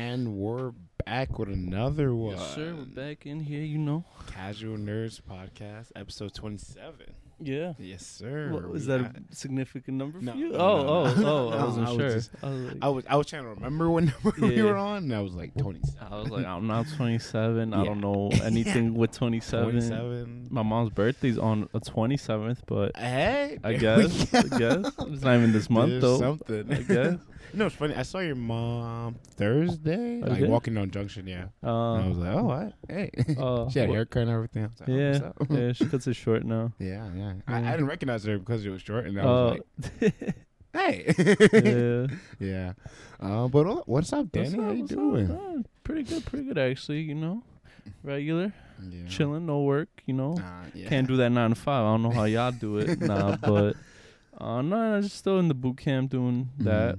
And we're back with another one. Yes, sir. We're back in here, you know. Casual Nerds Podcast, episode 27. Yeah. Yes, sir. What, was We that got- a significant number for No, you? no, oh, no, oh, oh, I wasn't I was sure. just- I was like, I was I was trying to remember what number we were on, and I was like 27. I was like, I'm not 27. I don't know anything with 27. 27. My mom's birthday's on the 27th, but Hey, I guess. I guess it's not even this month There's though. Something. I guess. you know, it's funny. I saw your mom Thursday, like Okay. walking down Junction. Yeah, and I Uh, was like, oh, what? Hey, uh, she had wha- haircut and everything. I was like, oh, yeah, what's up? yeah, she cuts it short now. yeah, yeah. I. I didn't recognize her because it was short, and I Uh, was like, hey, yeah. yeah. Uh, but uh, what's up, What's Danny? up, How you what's up? doing? Uh, pretty good, pretty good actually. You know, regular, Yeah. chilling, no work. You know, Uh, yeah. Can't do that nine to five. I don't know how y'all do it. nah, but uh, no, I'm just still in the boot camp doing that.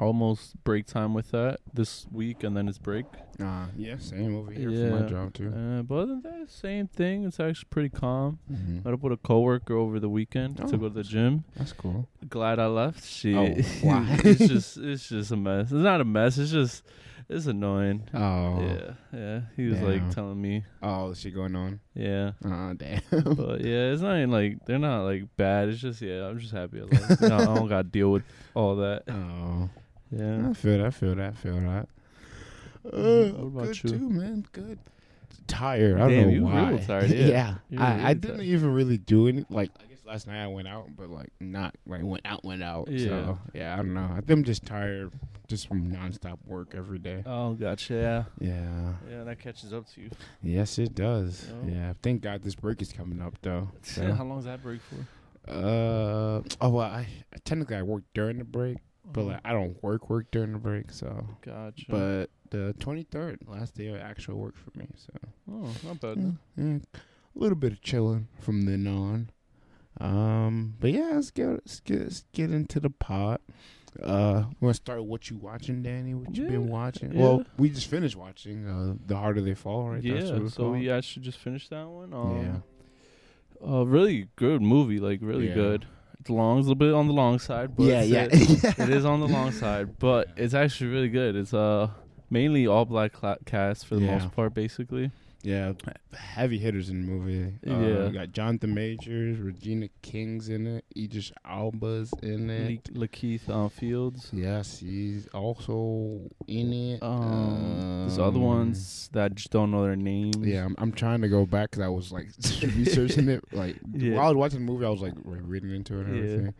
Almost break time with that this week, and then it's break. Uh, yeah, same over here for my job too. Uh, but other than that, same thing. It's actually pretty calm. Mhm. Met up with a coworker over the weekend Oh, to go to the gym. That's cool. Glad I left. She, Oh, why? it's just, it's just a mess. It's not a mess. It's just, it's annoying. Oh, Yeah, yeah. He was Damn. like telling me, oh, is she going on? yeah. Oh, damn. But yeah, it's not even like they're not like bad. It's just yeah, I'm just happy. I, left. Know, I don't got to deal with all that. oh, Yeah. I feel that. I feel that. I feel that. Uh, Mm, what about good you? too, man. Good. Tired. I don't Damn, know you why. real tired, yeah. You're I, really I didn't tired. even really do any. Like I guess last night I went out, but like not like went out, went out. Yeah. So yeah, I don't know. I think I'm just tired, just from nonstop work every day. Oh, gotcha. Yeah. Yeah. Yeah, that catches up to you. Yes, it does. Yeah. Yeah. Thank God this break is coming up though. So, How long's that break for? uh. Oh well, I technically I work during the break, but like I don't work work during the break. So, gotcha. but the 23rd, last day of actual work for me. So. oh, not bad. Yeah, yeah, a little bit of chilling from then on. Um, but yeah, let's get let's get, let's get into the pot. Uh, we're gonna start with what you watching, Danny. What you been watching? yeah. Well, we just finished watching. Uh, the harder they fall, right? Yeah. So we actually just finished that one. Um, yeah, a really good movie. Like really Yeah. good. It's long. It's a little bit on the long side, but yeah, yeah. it. it is on the long side, but it's actually really good. It's uh mainly all black cla- cast for the Yeah. most part, basically. Yeah, heavy hitters in the movie. Uh, Yeah. we got Jonathan Majors, Regina King's in it, Idris Elba's in it. Le- Lakeith uh, Fields. Yes, he's also in it. Um, there's other Um, ones that I just don't know their names. Yeah, I'm, I'm trying to go back because I was like researching it. Like Yeah. while I was watching the movie, I was like reading into it and Yeah. everything.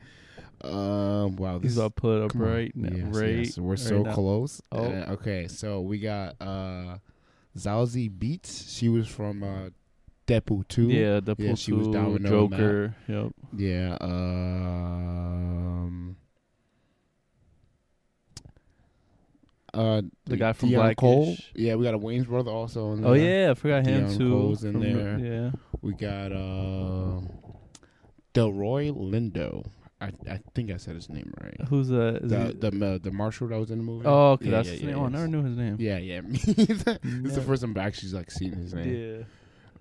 Um, wow, this He's about to put up come on. right now. Yes, right. yes, we're right so now. close. Oh. Uh, okay, so we got uh, Zazie Beetz. She was from uh, Deadpool two. Yeah, the Yeah, she was down with Joker. Yep. yeah. Um, uh, The guy from Deon Blackish. Cole. Yeah, we got a Wayans brother also. In Oh yeah, I forgot him Deon too. Cole's in from there. Yeah. We got uh, Delroy Lindo. I I think I said his name right. Who's? Is The he- the uh, the marshal that was in the movie. oh, okay, Yeah, that's yeah, his yeah, name. Oh, I never knew his name. Yeah, yeah. It's the first time I actually like seen his name. Yeah.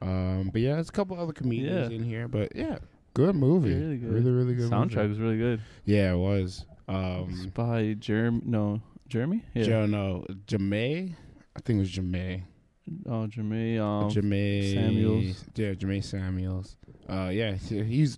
Um, but yeah, there's a couple other comedians in here. But yeah, good movie. Really good. Really, really good. Soundtrack Movie. was really good. Yeah, it was. It's Um, by Jeremy. No, Jeremy. Yeah. Joe, no, Jamae. I think it was Jamae. oh, Jeremy. Um, Jamae Samuels. Yeah, Jamae Samuels. Uh, yeah, he's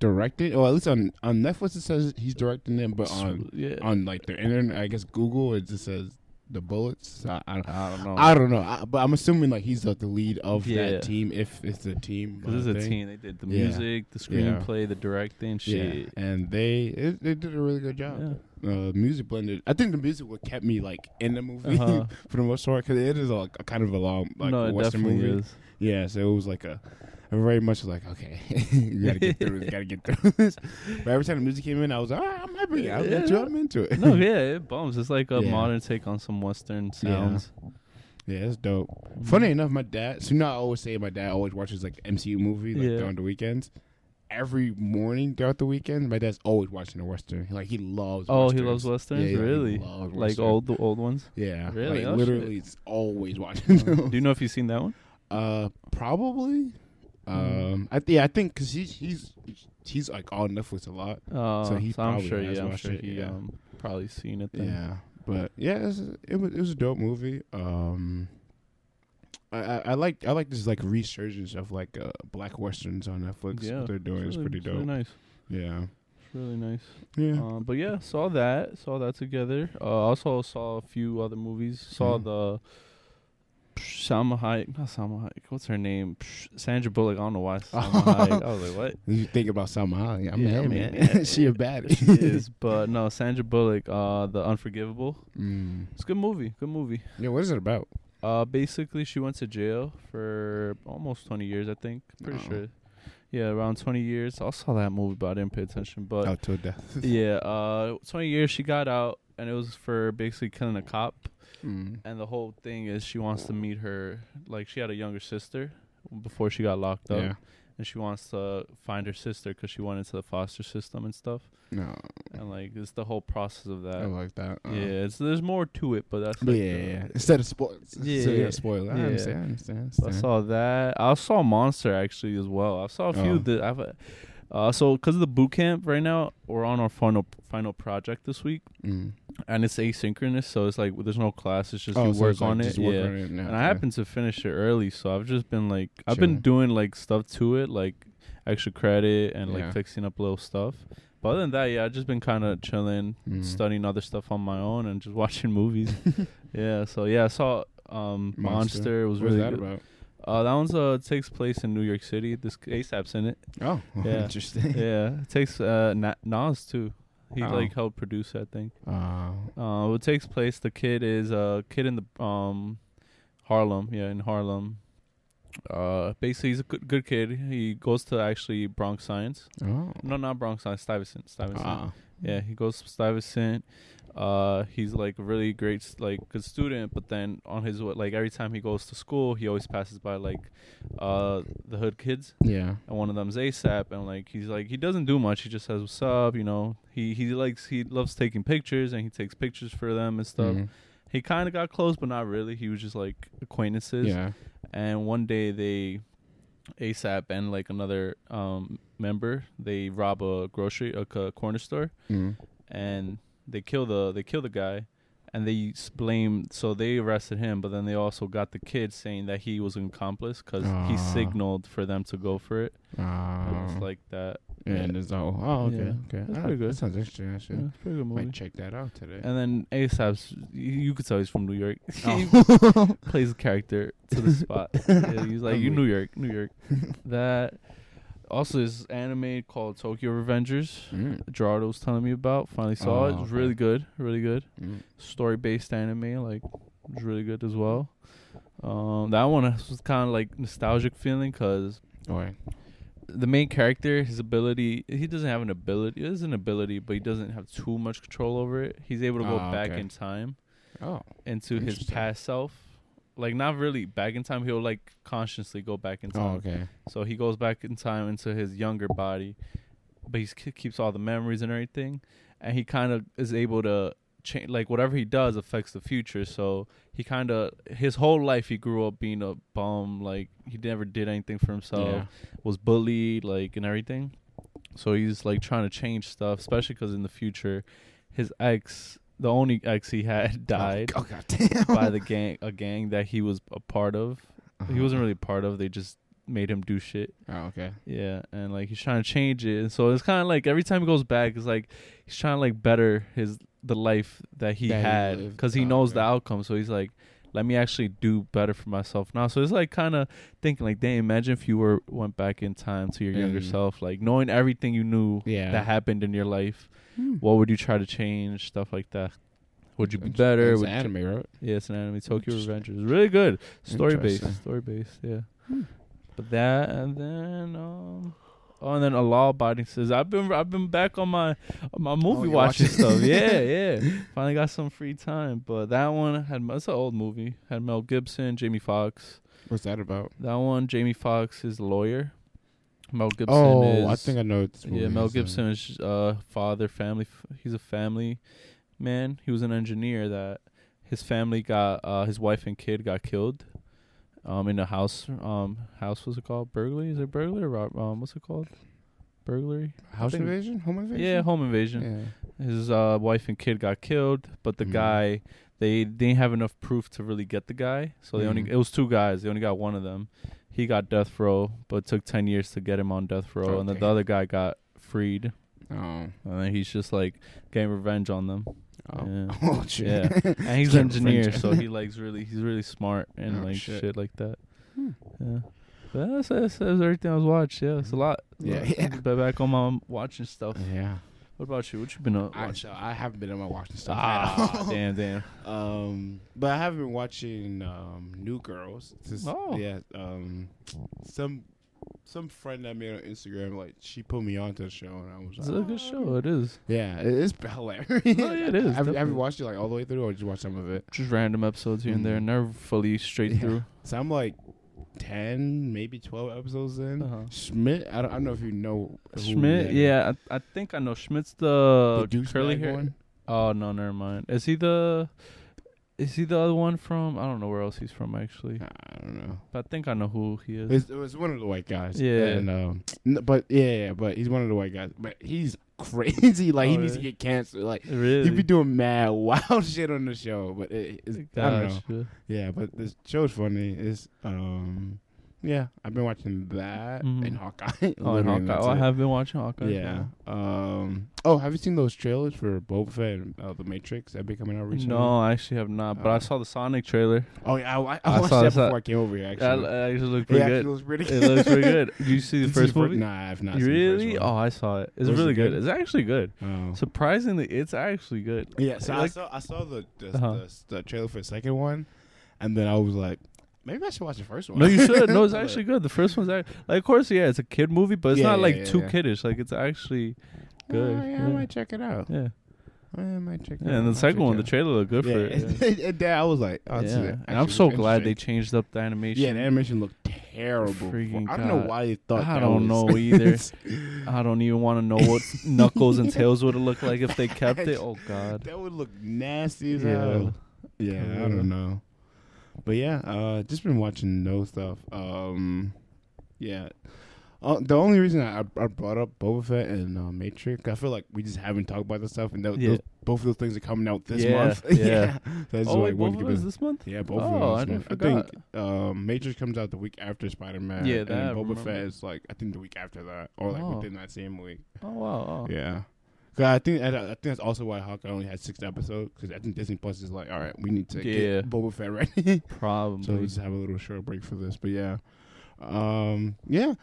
directed, or at least on on Netflix it says he's directing them, but on yeah. on like the internet, I guess Google it just says the Bullitts. I, I, don't- I don't know. I don't know, I, but I'm assuming like he's like the lead of Yeah. that team if it's a team. Because uh, it's a team. They did the Yeah. music, the screenplay, the directing. Shit. Yeah, and they it, they did a really good job. Uh, music blended. I think the music what kept me like in the movie Uh-huh. for the most part because it is like a kind of a long like no, western movie. is. Yeah, so it was like a, a very much like okay, you gotta get through this, gotta get through this. But every time the music came in, I was like, ah, I'm happy, I'm, Yeah. into, I'm into it. no, yeah, it bums. It's like a Yeah. modern take on some western sounds. yeah, it's dope. Mm-hmm. Funny enough, my dad. So you know, I always say my dad always watches like MCU movie like Yeah. on the weekends. Every morning throughout the weekend, my dad's always watching a western. Like he loves. Oh, he loves westerns. Yeah, yeah, really? loves Like westerns. old the old ones. Yeah, Really? Like Oh, literally, it's always watching. Do you know if you've seen that one? Uh, probably. Mm. Um, I yeah, I think because he's he's he's like on Netflix a lot. Uh, So he I'm probably sure. has Yeah, I'm watched sure it, he yeah. um probably seen it. Then. Yeah, But yeah, it was, it was it was a dope movie. Um, I, I, I like I like this like resurgence of like uh, black westerns on Netflix. Yeah, what they're doing is really- pretty it's really dope. nice. Yeah, It's really nice. yeah. Um, but yeah, saw that. Saw that together. Uh, also saw a few other movies. Saw Mhm. the Salma Hayek. Not Salma Hayek. What's her name? Sandra Bullock. I don't know why. Salma Hayek. I was like, what? you think about Salma Hayek? I'm Yeah, yeah, I man. she a baddie. She is, but no, Sandra Bullock. Uh, The Unforgivable. Mm. It's a good movie. Good movie. Yeah, what is it about? Uh, basically, she went to jail for almost 20 years, I think. Pretty Oh. sure. Yeah, around 20 years. I saw that movie, but I didn't pay attention. But Out to death. yeah, uh, 20 years she got out, and it was for basically killing a cop. Mm. And the whole thing is she wants to meet her. Like she had a younger sister before she got locked up, Yeah. and she wants to find her sister because she went into the foster system and stuff. No, And like it's the whole process of that. I like that. Uh, yeah, it's there's more to it, but that's But like yeah, the- yeah. Instead of spoil, Yeah, so, yeah, yeah. spoil. I Yeah. understand. I understand. I So I saw that. I saw Monster actually as well. I saw a few Oh. that I've. Uh, so because of the boot camp right now, we're on our final final project this week, Mm. and it's asynchronous, so it's like there's no class. It's just Oh, you so work like on it. yeah. on it and I happen to finish it early, so I've just been like I've been doing like stuff to it, like extra credit and like Yeah. fixing up little stuff. But other than that, yeah, I've just been kind of chilling, Mm. studying other stuff on my own, and just watching movies. yeah, so yeah, I saw um, Monster. Monster. It was really that good. about? Uh, that one's uh takes place in New York City. This ASAP's in it. Oh, Yeah. interesting. yeah, it takes uh Na- Nas too. He Oh. like helped produce that thing. Uh, Uh, what takes place? The kid is a kid in the um Harlem. Yeah, in Harlem. Uh, basically, he's a good, good kid. He goes to actually Bronx Science. oh. No, not Bronx Science. Stuyvesant. Stuyvesant. Ah. Yeah, he goes to Stuyvesant. Uh, he's like really great, like good student. But then on his like every time he goes to school, he always passes by like uh the hood kids, Yeah. and one of them's ASAP. And like he's like he doesn't do much. He just says what's up. You know, he he likes he loves taking pictures, and he takes pictures for them and stuff. Mhm. He kind of got close, but not really. He was just like acquaintances. Yeah. And one day they ASAP and like another um member they rob a grocery a corner store Mm. and they kill the they kill the guy and they blame so they arrested him but then they also got the kid saying that he was an accomplice because he Ah. signaled for them to go for it it Uh, was like that and it's all. Oh, okay. Yeah. Okay. That's Ah, pretty good. That sounds interesting. Actually, yeah, pretty good movie might check that out today. and then ASAP's you you could tell he's from New York he oh. plays a character to the spot yeah, he's like you New York New York that also this anime called Tokyo Revengers Mm. Gerardo was telling me about. Finally saw it. It Oh, was okay. really good. Really good. Mm. Story based anime, like was really good as well. Um, that one was kind of like nostalgic feeling because the main character, his ability, he doesn't have an ability. It is an ability, but he doesn't have too much control over it. He's able to go Ah, back okay. in time Oh. into his past self. Like not really back in time. He'll like consciously go back in oh, time. Oh, okay. So he goes back in time into his younger body, but he keeps all the memories and everything, and he kind of is able to change. Like whatever he does affects the future. So he kind of his whole life he grew up being a bum. Like he never did anything for himself. yeah. Was bullied like and everything. So he's like trying to change stuff, especially because in the future, his ex, the only ex he had, died Oh, oh god damn. by the gang, a gang that he was a part of. Uh-huh. He wasn't really part of. They just made him do shit. Oh, okay. Yeah, and like he's trying to change it, and so it's kind of like every time he goes back, it's like he's trying to like better his the life that he That he had because he Oh, knows okay. the outcome. So he's like, let me actually do better for myself now. So it's like kind of thinking like, dang, imagine if you were went back in time to your younger And- self, like knowing everything you knew Yeah. that happened in your life. Hmm. What would you try to change? Stuff like that. Would you be better? It's Would an you- anime, right? yeah, it's an anime. Tokyo Interesting. Revengers. Really good. Story based. Story based. Yeah. Hmm. But that and then um oh and then a law abiding says I've been I've been back on my on my movie you're watching watching- stuff. Yeah, yeah. Finally got some free time. But that one had it's an old movie. Had Mel Gibson, Jamie Foxx. What's that about? That one, Jamie Foxx is a lawyer. Mel Gibson oh, is I think I know what this movie yeah, Mel Gibson is uh father, family. He's a family man. He was an engineer that his family got. Uh, his wife and kid got killed. Um, in a house. Um, house what's it called? Burglary? Is it burglary? Or, um, what's it called? Burglary. House invasion, home invasion. Yeah, home invasion. Yeah. his uh, wife and kid got killed, but the Mhm. guy they didn't have enough proof to really get the guy. So they only Mhm. it was two guys. They only got one of them. He got death row, but it took ten years to get him on death row, Oh, and then the other guy got freed. Oh. And then he's just like getting revenge on them. Oh. Yeah. oh shit. Yeah. And he's an engineer, so he likes really he's really smart and Oh, like shit. shit. like that. Hmm. Yeah. But that's, that's, that's everything I was watching. Yeah, it's a lot. Yeah, yeah. But back on my watching stuff. Yeah. What about you? What you been uh, I, watching? I haven't been on my watching stuff. Ah, at all. damn, damn. Um, but I have been watching um New Girls. Oh. yeah. Um, some some friend I made on Instagram like she put me onto the show and I was It's like, a good show. It is. yeah, it is hilarious. Oh, yeah, it is, Have, have you watched it like all the way through or just watch some of it? Just random episodes here and there, Mhm. never fully straight Yeah. through. So I'm like ten, maybe twelve episodes in. Uh-huh. Schmidt, I don't, I don't know if you know Schmidt, yeah, I, I think I know Schmidt's the, the curly hair. one. Oh no, never mind. Is he the? Is he the other one from? I don't know where else he's from actually, I don't know. but I think I know who he is. It's, it was one of the white guys. Yeah. And um, but yeah, yeah, but he's one of the white guys. But he's crazy. Like he Oh, needs to get cancer. Like really? he be doing mad wild shit on the show. But it, it's, I don't know. Yeah, but the show's funny. It's um, yeah, I've been watching that Mhm. and Hawkeye. Oh, and Hawkeye. Oh, I have been watching Hawkeye. Yeah. Um. Oh, have you seen those trailers for Boba Fett and uh, the Matrix that be coming out recently? No, I actually have not. But I Oh. saw the Sonic trailer. Oh yeah, I, I, I watched that I before I came over here. Actually, uh, actually looked it pretty actually good. looks pretty It looks pretty good. Did you see the Did first fir- movie? Nah, I've not. Really? Oh, I saw it. It's Was it really good? good? It's actually good. Oh. Surprisingly, it's actually good. Yeah, so I Like- saw I saw the the, Uh-huh. the the trailer for the second one, and then I was like, maybe I should watch the first one. No, you should. No, it's actually good. The first one's act- like, of course, yeah, it's a kid movie, but it's Yeah, not yeah, like yeah, too yeah. kiddish. Like it's actually uh, good. Oh, yeah, I might check it out. yeah. I might check it Yeah, out. and I'll the second check one, it the out. trailer looked good for it. Yeah. and I was like, oh, this is Yeah. And I'm so glad they interesting. changed up the animation. Yeah, the animation looked terrible. Freaking I don't know God. why they thought. I that don't was- know either. I don't even want to know what Knuckles and Tails would have looked like if they kept it. Oh God. that would look nasty as Yeah. hell. Yeah, I Yeah. don't know. But yeah, uh just been watching no stuff. Um yeah. Uh, the only reason I, I brought up Boba Fett and uh, Matrix, I feel like we just haven't talked about this stuff, and Yeah. those, both of those things are coming out this Yeah, month. yeah. That's Oh I wait, both of give us it- this month. Yeah, both Oh, of I them. didn't I think forgot. um, Matrix comes out the week after Spider Man. Yeah, and I Boba. Fett is like I think the week after that, or like Oh. within that same week. Oh wow. Oh. Yeah. 'Cause I think I, I think that's also why Hawkeye only had six episodes because I think Disney Plus is like, all right, we need to Yeah. get Boba Fett ready, Probably. so we just have a little short break for this. But yeah, um, yeah,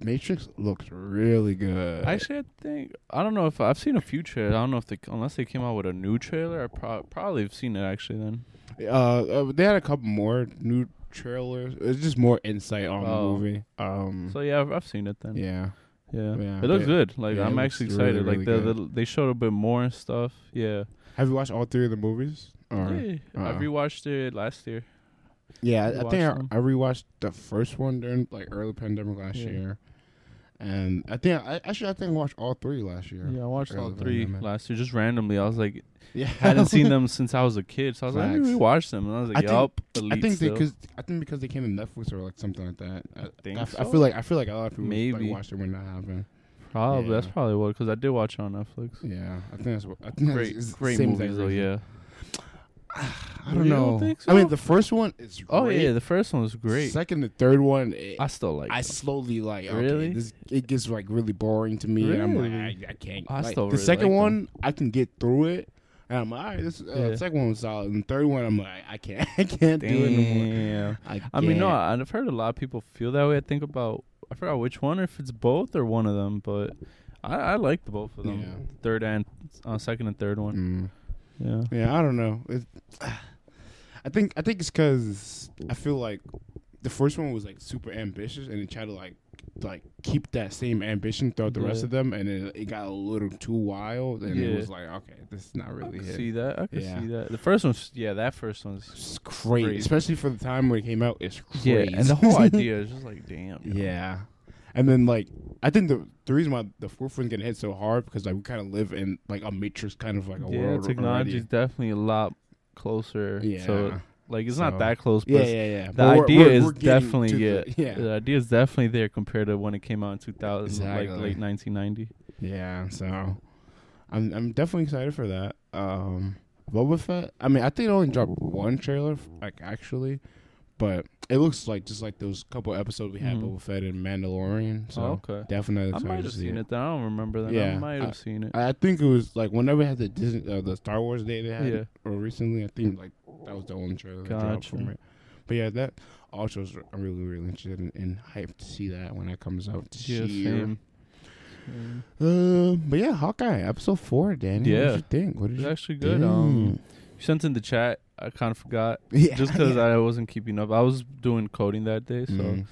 Matrix looks really good. Actually, I think I don't know if I've seen a few trailers. I don't know if they unless they came out with a new trailer. I pro- probably have seen it actually. Then uh, uh, they had a couple more new trailers. It's just more insight on Oh. the movie. Um, so yeah, I've, I've seen it then. yeah, Yeah, Yeah, it looks good. Like yeah, I'm actually excited. really like the, the they showed a bit more and stuff. Yeah, have you watched all three of the movies? Or, yeah. I uh, rewatched it last year. Yeah, I, I think I, watched? I rewatched the first one during like early pandemic last Yeah. year, and I think I actually I think I watched all three last year. Yeah, I watched all three last year just randomly. I was like, Yeah, hadn't seen them since I was a kid, so I was like, let me rewatch them. And I was I like, think- yup, I think because I think because they came to Netflix or like something like that. I, think I, f- I so? feel like I feel like a lot of people Maybe. like, watched it when that happened. probably that's probably what because I did watch it on Netflix. Yeah, I think that's what I think Great, that's, great movies though. Yeah. I don't You know. don't think I mean, so? the first one is great. Oh yeah, the first one was great. Second and third one, it, I still like. I them. slowly like okay, Really? this it gets like really boring to me, and I'm like Really? I, I can't. I like, still the really second like one I can get through it, and I'm like, all right, this uh, Yeah. the second one was solid, and the third one I'm like I can't I can't do it anymore. Damn. I, I mean, no, can't. I've heard a lot of people feel that way. I think about I forgot which one, if it's both or one of them, but I, I like the both of them. Yeah. Third and uh, second and third one. Mm. Yeah. Yeah, I don't know. It, I think I think it's because I feel like the first one was like super ambitious, and it tried to like like keep that same ambition throughout the rest of them, and it, it got a little too wild, and it was like, okay, this is not I really can it. see that. I can Yeah. see that. The first one's yeah, that first one's It's crazy, Crazy. especially for the time when it came out. It's yeah, crazy. and the whole idea is just like damn. yeah. And then like I think the the reason why the fourth one's getting hit so hard because like we kind of live in like a matrix kind of like a yeah. world Technology is definitely a lot closer. Yeah. So like it's So- not that close, but yeah, yeah, yeah. the But we're- idea we're- is we're definitely yeah. the- yeah. The idea is definitely there compared to when it came out in 2000, Exactly. like late 1990. Yeah, so I'm I'm definitely excited for that. Um, Boba Fett. I mean, I think it only dropped one trailer, like actually, but it looks like just like those couple episodes we had Mhm. Boba Fett and Mandalorian. So oh, okay. definitely I might have seen it. it. Then I don't remember that. Yeah, I might I- have seen it. I I think it was like whenever we had the Disney, uh, the Star Wars day they had, Yeah. or recently. I think like that was the only trailer that dropped from it. But yeah, that also is I'm really really interested in, in hyped to see that when it comes out this yeah, year. same. Same. Uh, but yeah, Hawkeye episode four, Danny. Yeah. what did you think? What did It's you actually good. Um, you sent in the chat. I kind of forgot yeah, just because yeah. I wasn't keeping up. I was doing coding that day, so Mm.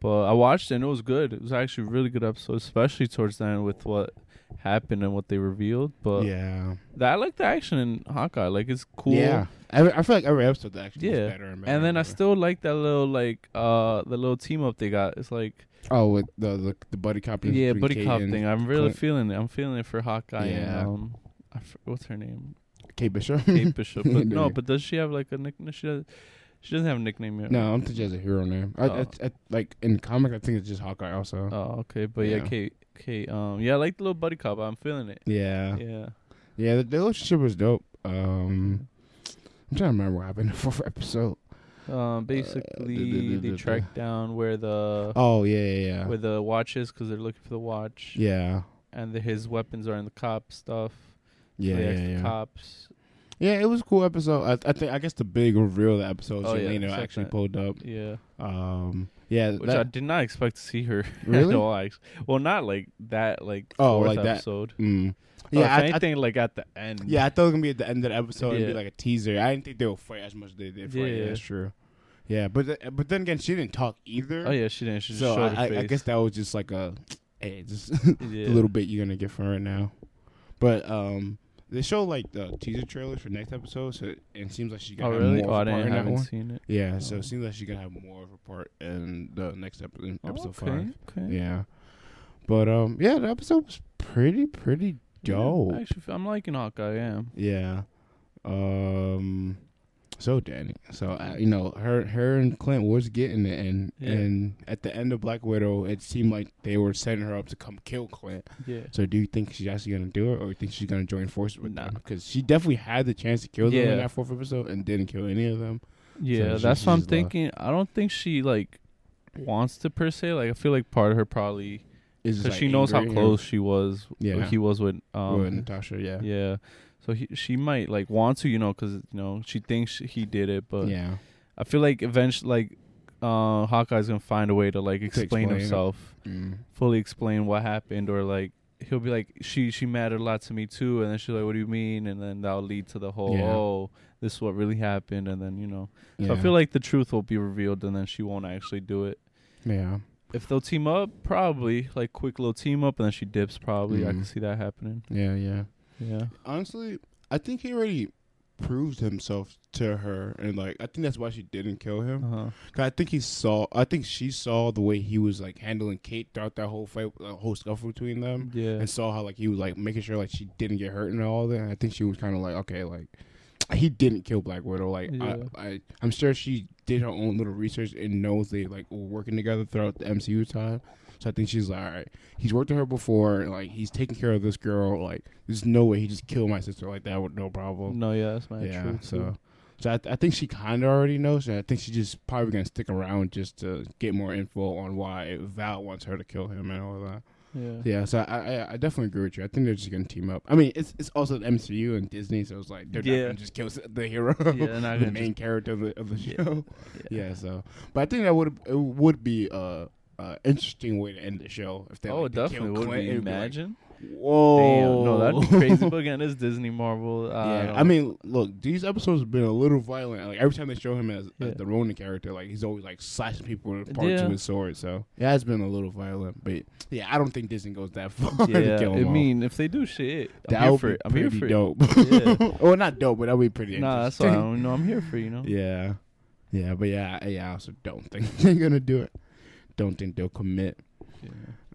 but I watched it and it was good. It was actually a really good episode, especially towards the end with what happened and what they revealed. But yeah, that, I like the action in Hawkeye. Like it's cool. yeah. Every, I feel like every episode actually Yeah. gets better and better. And then I still like that little like uh the little team up they got. It's like oh with the the, the buddy cop. yeah, buddy cop thing. I'm really Clint. feeling it. I'm feeling it for Hawkeye. Yeah. And, um, I f- what's her name? Kate Bishop. Kate Bishop. But no, but does she have like a nickname? She does. She doesn't have a nickname yet. No, I don't think she has a hero name. I, Oh. I, I, like in comic, I think it's just Hawkeye. Also, Oh, okay. But yeah, Yeah. Kate. Kate. Um, yeah, I like the little buddy cop. I'm feeling it. yeah, Yeah. yeah. The, the relationship was dope. Um, I'm trying to remember what happened in the fourth episode. Um, basically, they track down where the Oh yeah, yeah, yeah. where the watch is because they're looking for the watch. yeah, And the, his weapons are in the cop stuff. yeah, They yeah, yeah. Cops. Yeah, it was a cool episode. I, I think I guess the big reveal of the episode, Oh, yeah, Yelena second. actually pulled up. Yeah. Um, yeah, Which I did not expect to see her Really? at all. Actually. Well, not like that. Like Oh, fourth like that. episode. mm. Yeah, yeah, if I, I, like at the end. yeah, I thought it was gonna be at the end of the episode and Yeah. be like a teaser. I didn't think they would fight as much as they did. Fight. Yeah, Yeah. that's true. Yeah, but th- but then again, she didn't talk either. Oh yeah, she didn't. She just so showed I, I, guess that was just like a, hey, just yeah. the little bit you're gonna get from right now. But um, they show like the teaser trailers for next episode, so it, it seems like she Oh gonna really? have Oh, more I of a part didn't haven't one. seen it. Yeah, so Oh. it seems like she's gonna have more of a part in the next episode, episode okay. five. Okay. Yeah, but um, yeah, the episode was pretty pretty dope. Yeah, actually, I'm liking Hawkeye. I am. Yeah. Um. So Danny, so uh, you know her, her and Clint was getting it, and Yeah. and at the end of Black Widow, it seemed like they were setting her up to come kill Clint. Yeah. So do you think she's actually gonna do it, or you think she's gonna join forces with Nah. them? Because she definitely had the chance to kill them Yeah. in that fourth episode and didn't kill any of them. Yeah, she- that's what I'm left. thinking. I don't think she like wants to per se. Like I feel like part of her probably Is because she knows how close she was. Yeah. he was with um with Natasha. Yeah. yeah. So he, she might like want to, you know, because you know she thinks he did it, but yeah. I feel like eventually, like uh, Hawkeye's gonna find a way to like explain, explain himself, Mm. fully explain what happened, or like he'll be like, she she mattered a lot to me too, and then she's like, what do you mean? And then that'll lead to the whole, Yeah. oh, this is what really happened, and then you know. So yeah. I feel like the truth will be revealed, and then she won't actually do it. yeah. If they'll team up, probably like quick little team up, and then she dips. Probably, I Mhm. can see that happening. Yeah. Yeah. Yeah. honestly, I think he already proved himself to her, and like I think that's why she didn't kill him. Uh huh. 'Cause I think he saw, I think she saw the way he was like handling Kate throughout that whole fight, uh, whole scuffle between them, Yeah. and saw how like he was like making sure like she didn't get hurt and all that. And I think she was kind of like, okay, like he didn't kill Black Widow. Like Yeah. I, I, I'm sure she did her own little research and knows they like were working together throughout the MCU time. So I think she's like, all right, he's worked with her before. Like he's taking care of this girl. Like there's no way he just killed my sister like that with no problem. No, yeah, that's my yeah. true. So, too. so I, I think she kind of already knows. And I think she's just probably gonna stick around just to get more info on why Val wants her to kill him and all that. yeah. Yeah. So I, I, I definitely agree with you. I think they're just gonna team up. I mean, it's it's also the MCU and Disney, so it's like they're Yeah. not gonna just kill the hero, Yeah, not the main character of the, of the Yeah. show. Yeah. So, but I think that would it would be a. Uh, interesting way to end the show if they oh, like, definitely would Clint, be. it'd like, Imagine. Whoa! Damn, no, that'd be crazy. But again, it's Disney, Marvel. Uh, yeah, I mean, look, these episodes have been a little violent. Like every time they show him as, Yeah. as the Ronin character, like he's always like slashing people in parts Yeah. of his sword. So yeah, it's been a little violent. But yeah, I don't think Disney goes that far to yeah. kill I off. mean, if they do shit, I'm that here would for be it. I'm here for dope. Yeah. well, not dope, but that would be pretty. it. Nah, that's why I don't know. I'm here for you know. Yeah, yeah, but yeah, yeah. I also don't think they're gonna do it. Don't think they'll commit. Yeah.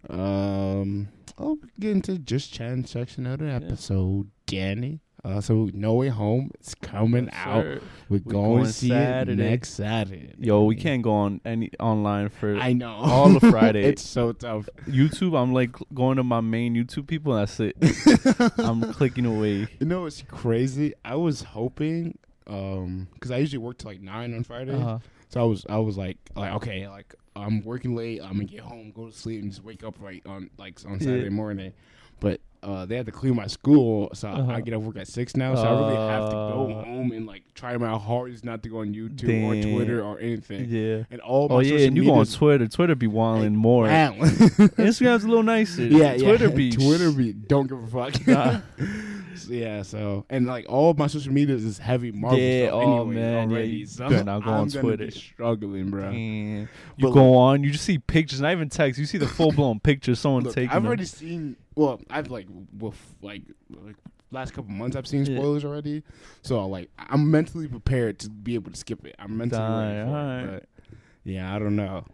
Um, oh, we get into just chatting section of the episode, Danny. Uh, so No Way Home, it's coming Yes, out. We're We going, going to see Saturday. it next Saturday. Yo, we can't go on any online for I know. all of Friday. it's so tough. YouTube. I'm like going to my main YouTube people, and that's it. I'm clicking away. You know it's crazy? I was hoping, um, because I usually work till like nine on Fridays. Uh-huh. So I was, I was like, like okay, like I'm working late. I'm gonna get home, go to sleep, and just wake up right on like on Saturday Yeah. morning. But uh, they had to clean my school, so Uh-huh. I get off work at six now. So I really have to go Uh. home and like try my hardest not to go on YouTube or Twitter or anything. Yeah. And all my Oh yeah, and you go on Twitter. Twitter be wilding more. Instagram's a little nicer. yeah, Twitter yeah. be Twitter be don't give a fuck. Nah. Yeah, so and like all of my social media is heavy Marvel Yeah, stuff oh, anyway man, yeah, already. you so better not go I'm on gonna Twitter. Be struggling, bro. Damn. You But go on, you just see pictures, not even text. You see the full blown picture someone Look, taking. I've them. already seen. Well, I've like with like like last couple months I've seen Yeah. spoilers already. So like I'm mentally prepared to be able to skip it. I'm mentally ready for it. But yeah, I don't know.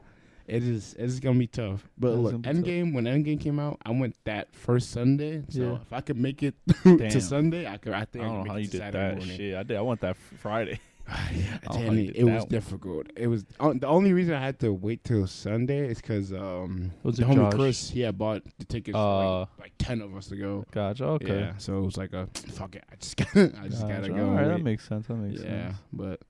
It is it's gonna be tough. But look, be tough. Endgame when Endgame came out, I went that first Sunday. So Yeah. if I could make it to Sunday, I could. I think I, don't know how you did Saturday that morning. shit. I did. I want that Friday. yeah, I don't know how Danny, you it was one. difficult. It was uh, the only reason I had to wait till Sunday is because um, Was the homie? Chris, he had bought the tickets, Uh, like, like ten of us to go. Gotcha. Okay. Yeah, so it was like a fuck it. I just gotta, I just Gotcha. gotta go. All right, that makes sense. That makes yeah, sense. but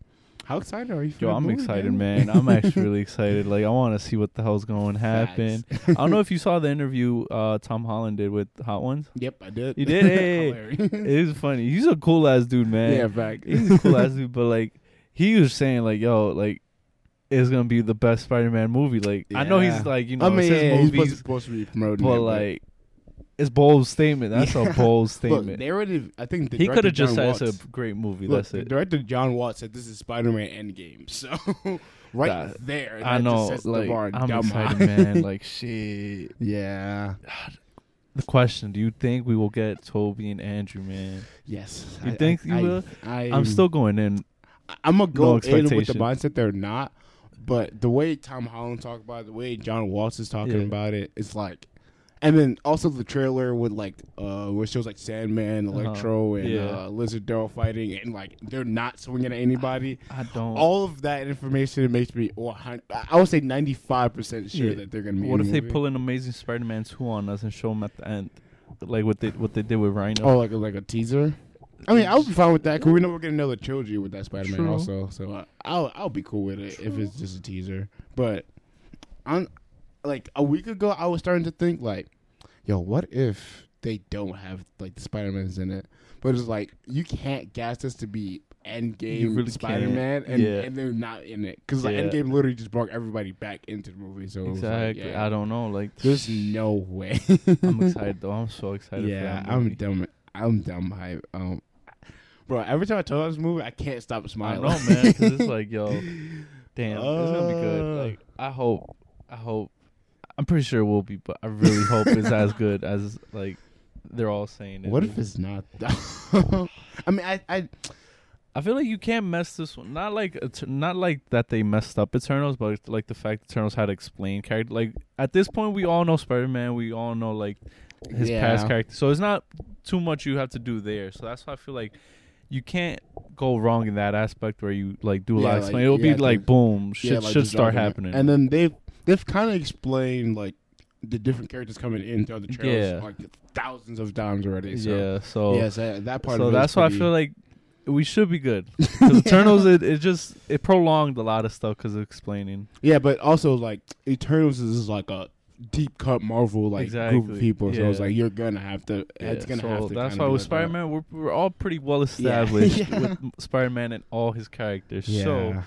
how excited are you? Yo, I'm movie, excited, man. I'm actually really excited. Like, I want to see what the hell's going to happen. I don't know if you saw the interview uh, Tom Holland did with Hot Ones. Yep, I did. You did? Hey. It is funny. He's a cool ass dude, man. yeah, fact. he's a cool ass dude. But like, he was saying like, yo, like, it's gonna be the best Spider-Man movie. Like, I know he's like, you know, I mean, yeah, yeah, he's supposed, supposed to be promoting, but it, like, it's bold statement. That's a bold look, statement. they already. I think the he could have just John said Watts, it's a great movie. Look, That's it. director John Watts said this is Spider-Man Endgame. So right That- there, I know. Just sets the Like, I'm excited, high. man. Like, shit. yeah. The question: Do you think we will get Tobey and Andrew, man? Yes. You I- think I, you I, will? I, I'm still going in. I'm gonna go no in with the mindset they're not. But the way Tom Holland talked about it, the way John Watts is talking Yeah. about it, it's like, and then also the trailer with like, uh, where it shows like Sandman, Uh-huh. Electro, and Yeah. uh, Lizard Girl fighting, and like they're not swinging at anybody. I don't. All of that information makes me, 100 I would say, ninety five percent sure Yeah. that they're gonna be. what in if the they movie. pull an Amazing Spider-Man two on us and show them at the end, like what they what they did with Rhino? Oh, like a, like a teaser. I mean, I would be fine with that because we know we're getting another trilogy with that Spider-Man True. also. So I'll I'll be cool with it if it's just a teaser. But on like a week ago, I was starting to think like, yo, what if they don't have like the Spider-Mans in it? But it's like you can't gas this to be Endgame really Spider-Man, and, Yeah. and they're not in it because like Yeah. Endgame literally just brought everybody back into the movie. So was like, exactly. yeah, I don't know. Like, There's no way. I'm excited though. I'm so excited. Yeah, I'm dumb. I'm dumb hype. Um, bro, every time I talk about this movie, I can't stop I smiling. know, man. Because it's like, yo, damn, it's gonna be Uh. good. Like, I hope, I hope. I'm pretty sure it will be, but I really hope it's as good as like they're all saying. It what if it's not? I mean, I, I, I feel like you can't mess this one. Not like not like that they messed up Eternals, but like the fact Eternals had to explain character. Like at this point, we all know Spider Man. We all know like his Yeah. past character. So it's not too much you have to do there. So that's why I feel like you can't go wrong in that aspect where you like do a Yeah, lot of like, explaining. It'll you be like boom, shit yeah, like, should start it. happening. And then they've they've kind of explained like the different characters coming in throughout the trailers Yeah. like thousands of times already. So. yeah, so yes, that, that part. so that's why I feel like we should be good. Because Eternals, it, it just it prolonged a lot of stuff because of explaining. Yeah, but also like Eternals is like a deep cut Marvel like group of people. So it's like you're gonna have to. it's gonna so have to. That's why with Spider Man, we're we're all pretty well established Yeah. with Spider Man and all his characters. Yeah. So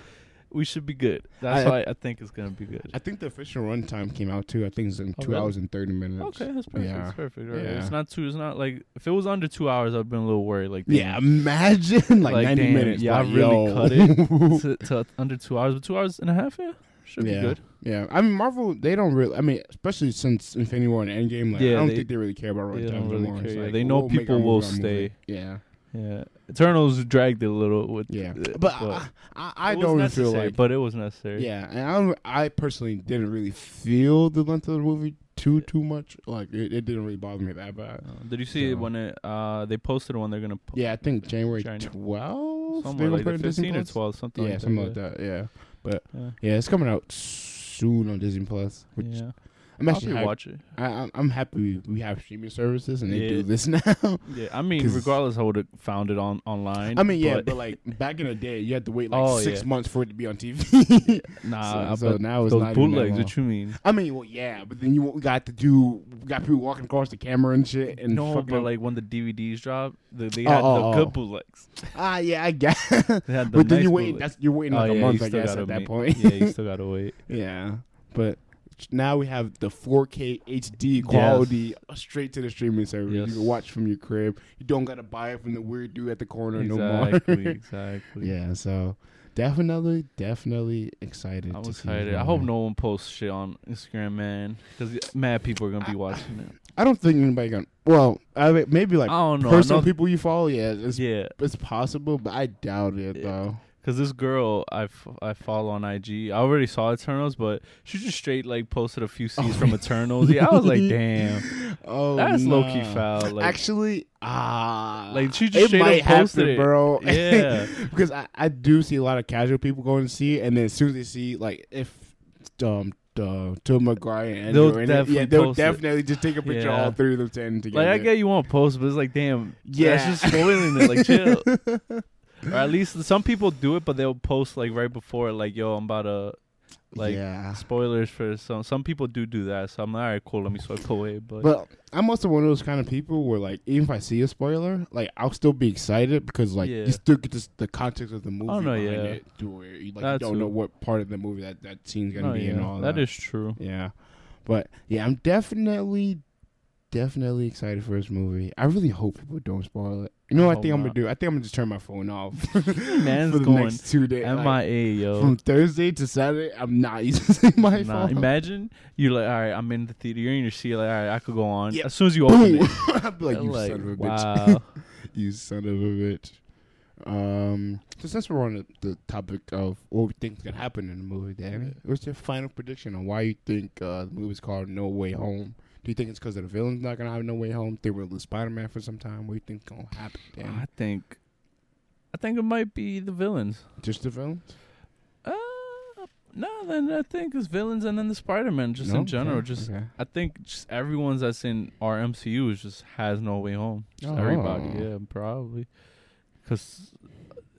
we should be good. That's I- why I think it's gonna be good. I think the official runtime came out too. I think it's in Oh, two really? hours and thirty minutes. Okay, that's perfect. Yeah. That's perfect. Right? Yeah. It's not too. It's not like if it was under two hours, I'd been a little worried. Like Yeah, imagine like, Like, ninety damn, minutes. yeah, I really yo. cut it. to, to under two hours, but two hours and a half, yeah, should yeah, be good. yeah. I mean, Marvel they don't really. I mean, especially since Infinity War and Endgame, like I don't they- think they really care about they runtimes really anymore. Care, yeah. like, They oh, know we'll people will movie. stay. Yeah, Yeah, Eternals dragged it a little with. yeah. uh, But, I, I, I it was don't even feel necessary, like. but it was necessary. yeah, and I don't. I personally didn't really feel the length of the movie too too much. Like it, it didn't really bother me that bad. Uh, did you see So- when it uh they posted when they're gonna po- Yeah, I think January January. twelfth. somewhere like the 15 or 12 something Yeah, like something that, like that. Yeah, but yeah. yeah, it's coming out soon on Disney Plus. Which yeah. I'm actually happy. watch it. I, I'm- I'm happy we have streaming services and they Yeah. do this now. Yeah, I mean, regardless, I would have found it on online. I mean, yeah, but, but, like back in the day, you had to wait like Oh, six yeah. months for it to be on TV. nah, so, so but now it's those not even that bootlegs. What you mean? I mean, well, yeah, but then you got to do got people walking across the camera and shit and no, but like when the DVDs dropped, the, they Oh, had oh, the oh. good bootlegs. ah, yeah, I guess. They had the but then you wait. That's you're waiting Oh, like yeah, a month, I guess, at that point. yeah, you still gotta wait. yeah, but now we have the 4K HD quality uh, straight to the streaming service. Yes. You can watch from your crib. You don't gotta buy it from the weird dude at the corner Exactly, no more. exactly. yeah, so definitely, definitely excited. I'm to excited. this I hope no one posts shit on Instagram, man, because mad people are gonna be I- watching it. I don't think anybody gonna. Well, I mean, maybe like I don't know. I personal know- people you follow. Yeah, it's yeah, it's possible, but I doubt it Yeah. though. Because this girl I, f- I follow on IG, I already saw Eternals, but she just straight like posted a few scenes Oh, from Eternals. Yeah, I was like, damn, Oh, that's nah. low key foul. Like, Actually, ah, Like, she just it straight up posted it. bro. Yeah. because I, I do see a lot of casual people going to see, it, and then as soon as they see like if um uh, Tom Maguire and They'll Andrew definitely yeah, they'll it. definitely just take a picture Yeah. all three of them standing together. like I get you want to post, but it's like, damn, Yeah. that's just spoiling it. Like, chill. Or at least some people do it, but they'll post like right before, like, yo, I'm about to like yeah. spoilers for some. Some people do do that, so I'm like, all right, cool, let me swipe away. But, But I'm also one of those kind of people where, like, even if I see a spoiler, like, I'll still be excited because, like, Yeah. you still get this, the context of the movie Oh, no, yeah. it, to where you, like, you don't too. know what part of the movie that that scene's gonna no, be and all that that. is true. yeah, but yeah, I'm definitely, definitely excited for this movie. I really hope people don't spoil it. You know, what I hope think I'm gonna do. I think I'm gonna just turn my phone off Man's for the going next two days. like, MIA, yo. from Thursday to Saturday, I'm not using my Nah, phone. imagine you're like, all right, I'm in the theater. You're in your seat. Like, all right, I could go on. Yep. As soon as you open Boom! it, I'd be like, you like, son of a bitch. wow. you son of a bitch. Um, so since we're on the, the topic of what we think is gonna happen in the movie, Danny, what's your final prediction on why you think uh, the movie's called No Way Home? Do you think it's because of the villain's not gonna have no way home? They we'll lose Spider Man for some time? What do you think gonna happen, Danny? I think, I think it might be the villains. Just the villains? Uh, no, then I think it's villains and then the Spider Man just No? in general. Okay, Just okay. I think just everyone's that's in our MCU is just has no way home. Oh. Everybody, yeah, probably. Cause,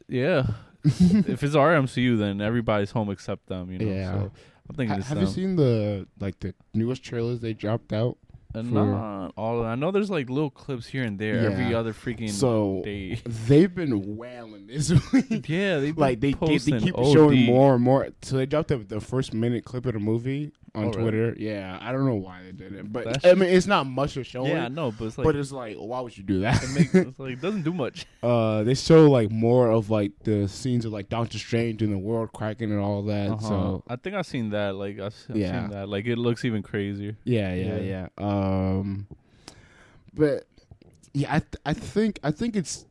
yeah, if it's our MCU, then everybody's home except them. You know. Yeah. So I'm thinking Ha- have you seen the like the newest trailers they dropped out? Uh, for- not all. I know there's like little clips here and there every other freaking So day. they've been wailing this week. Yeah, they like they, they keep showing more and more. So they dropped the, the first minute clip of the movie on Oh, really? Twitter. Yeah, I don't know why they did it, but That's I mean it's not much of showing. Yeah, I know, but it's like but it's like, why would you do that? it makes it's like it doesn't do much. uh, they show like more of like the scenes of like Doctor Strange and the world cracking and all that. Uh-huh. So I think I've seen that. Like I've, I've Yeah. seen that. Like it looks even crazier. yeah, yeah, Yeah. yeah. Um, but yeah, I th- I think I think it's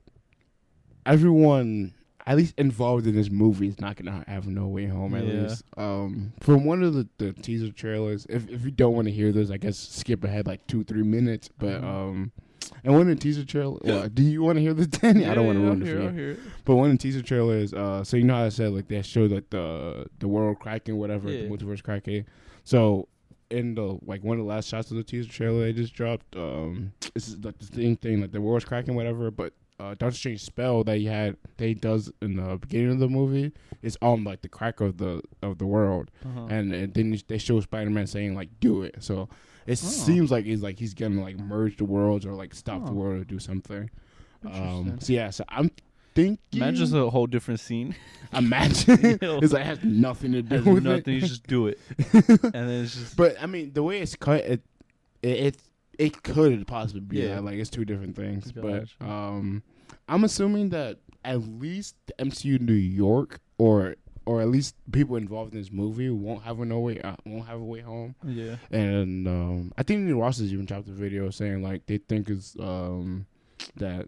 everyone at least involved in this movie is not gonna have no way home at Yeah. least. Um, from one of the, the teaser trailers, if if you don't want to hear this, I guess skip ahead like two three minutes. But Mhm. um, and one of the teaser trailer, well, do you want to hear this, Danny? I don't want to Yeah, ruin I'll it hear, for you. it. But one of the teaser trailers, uh, so you know how I said like they showed like the the world cracking, whatever, Yeah. the multiverse cracking. So in the like one of the last shots of the teaser trailer they just dropped, um, this is like the same thing, like the world's cracking, whatever. But uh, Doctor Strange spell that he had, that he does in the beginning of the movie, is on like the crack of the of the world, Uh-huh. and, and then they show Spider Man saying like do it. So it Oh. seems like he's like he's gonna like merge the worlds or like stop the world or do something. Um, so yeah, so I'm thinking. Imagine just a whole different scene. Imagine Yo. it's like it has nothing to do Has with nothing. You just do it, and then it's just. But I mean, the way it's cut, it it it, it could possibly be Yeah. that. Like it's two different things. Gotcha. But um, I'm assuming that at least the MCU New York or or at least people involved in this movie won't have a no way uh, won't have a way home. yeah. And um, I think New Rockstars even dropped a video saying like they think is um that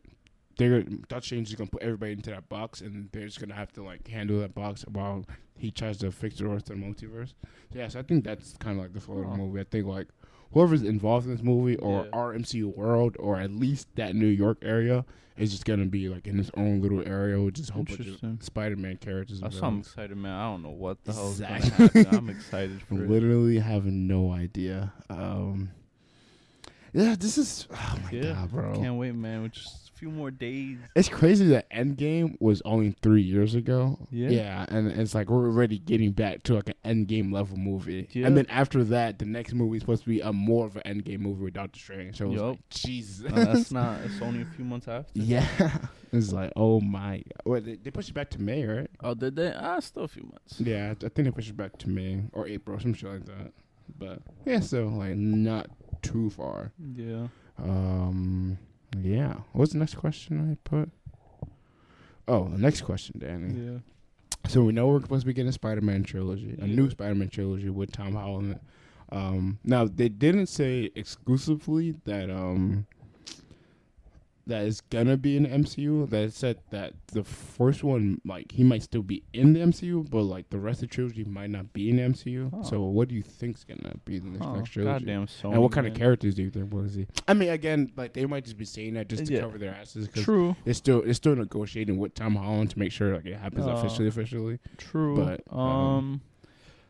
they're Doctor Strange is gonna put everybody into that box and they're just gonna have to like handle that box while he tries to fix the rest of the multiverse. So, yeah, so I think that's kind of like the flow of the movie. I think like whoever's involved in this movie or Yeah. our MCU world or at least that New York area is just gonna be like in its own little area with just a whole bunch of Spider-Man characters. That's I'm excited, man. I don't know what the hell's Exactly. I'm excited for it. Literally have no idea. Um, yeah, this is oh my Yeah, god, bro. Can't wait, man. A few more days. It's crazy that Endgame was only three years ago. Yeah. Yeah, and it's like we're already getting back to like an Endgame level movie. Yeah. And then after that, the next movie is supposed to be a more of an Endgame movie with Doctor Strange. So Yup. like, Jesus. That's not. It's only a few months after. yeah. It's like, oh my. Well, they, they pushed it back to May, right? Oh, did they? Ah, still a few months. Yeah, I, I think they pushed it back to May or April, some shit like that. But yeah, so like not too far. Yeah. Um, yeah. What's the next question I put? Oh, the next question, Danny. Yeah. So we know we're supposed to be getting a Spider-Man trilogy, a new Spider-Man trilogy with Tom Holland. Um, now they didn't say exclusively that um that it's gonna be in the MCU. That said that the first one, like he might still be in the MCU, but like the rest of the trilogy might not be in the MCU. So what do you think's gonna be the next, Oh, next trilogy? goddamn Sony. and what kind of characters do you think will see? I mean, again, like they might just be saying that just to Yeah. cover their asses because True. they're still they're still negotiating with Tom Holland to make sure like it happens Uh, officially. Officially, True. But, um, um,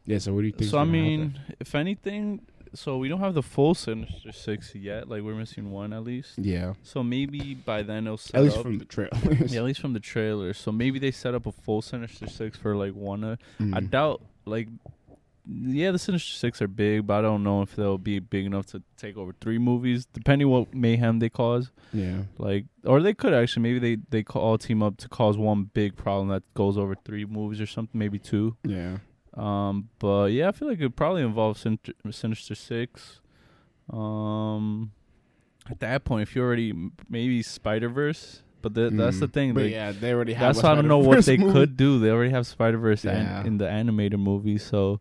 yeah. So what do you think? so I mean, if anything, so we don't have the full Sinister Six yet. Like we're missing one at least. yeah, So maybe by then they'll set at least up. from the trailer. yeah, at least from the trailer. So maybe they set up a full Sinister Six for like one. Uh, I Mm. doubt like. Yeah, the Sinister Six are big, but I don't know if they'll be big enough to take over three movies, depending what mayhem they cause. yeah, Like, or they could actually maybe they they all team up to cause one big problem that goes over three movies or something, maybe two. yeah, Um, but yeah, I feel like it probably involves Sin- Sinister Six. Um, at that point, if you already maybe Spider Verse, but the, that's the Mm. thing. But like, yeah, they already have. that's why I don't know what they movie. could do. They already have Spider Verse Yeah. in the animated movie, so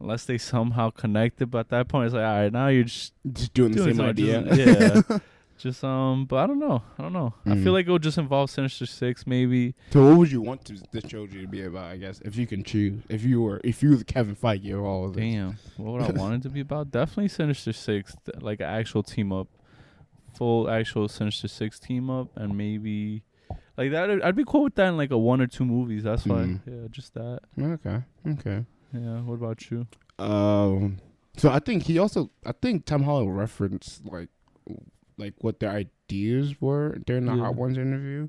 unless they somehow connect it, but at that point, it's like, all right, now you're just just doing the same idea. just- yeah. Just um, but I don't know. I don't know. I Mm. feel like it would just involve Sinister Six, maybe. so what would you want to, this trilogy to be about? I guess if you can choose, if you were, if you were the Kevin Feige of all of this. Damn, what would I want it to be about? Definitely Sinister Six, th- like an actual team up, full actual Sinister Six team up, and maybe like that. I'd be cool with that in like a one or two movies. That's why, Mm. yeah, just that. Okay. Okay. Yeah. What about you? Um. So I think he also, I think Tom Holland referenced like, like what their ideas were during the Yeah. Hot Ones interview.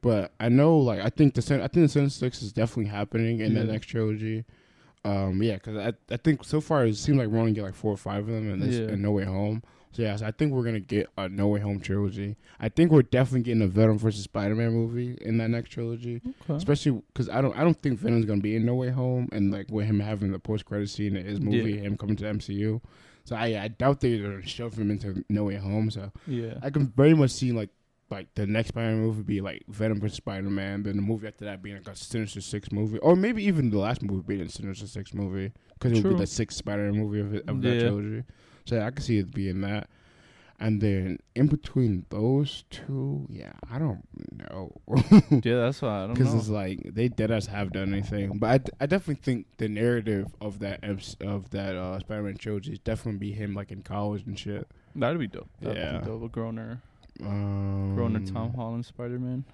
But I know, like, I think the Sin- I think the Sin Six is definitely happening in the next trilogy. Um, yeah, because I I think so far it seems like we're only get like four or five of them, and this Yeah. and No Way Home. So yeah, so I think we're gonna get a No Way Home trilogy. I think we're definitely getting a Venom versus Spider Man movie in that next trilogy Okay. especially because I don't I don't think Venom's gonna be in No Way Home, and like with him having the post credit scene in his movie, Yeah. him coming to MCU. So I I doubt they're gonna shove him into No Way Home. So Yeah. I can very much see like like the next Spider Man movie be like Venom versus Spider Man, then the movie after that being like a Sinister Six movie, or maybe even the last movie being a Sinister Six movie because it would be the sixth Spider Man movie of, of that trilogy. So I can see it being that. And then in between those two, yeah, I don't know. yeah, that's why I don't because know. it's like they dead us have done anything. But I, d- I definitely think the narrative of that of that uh, Spider-Man trilogy is definitely be him like in college and shit. That'd be dope. That'd Yeah. be dope. A grown-er, Um, grown-er Tom Holland Spider-Man.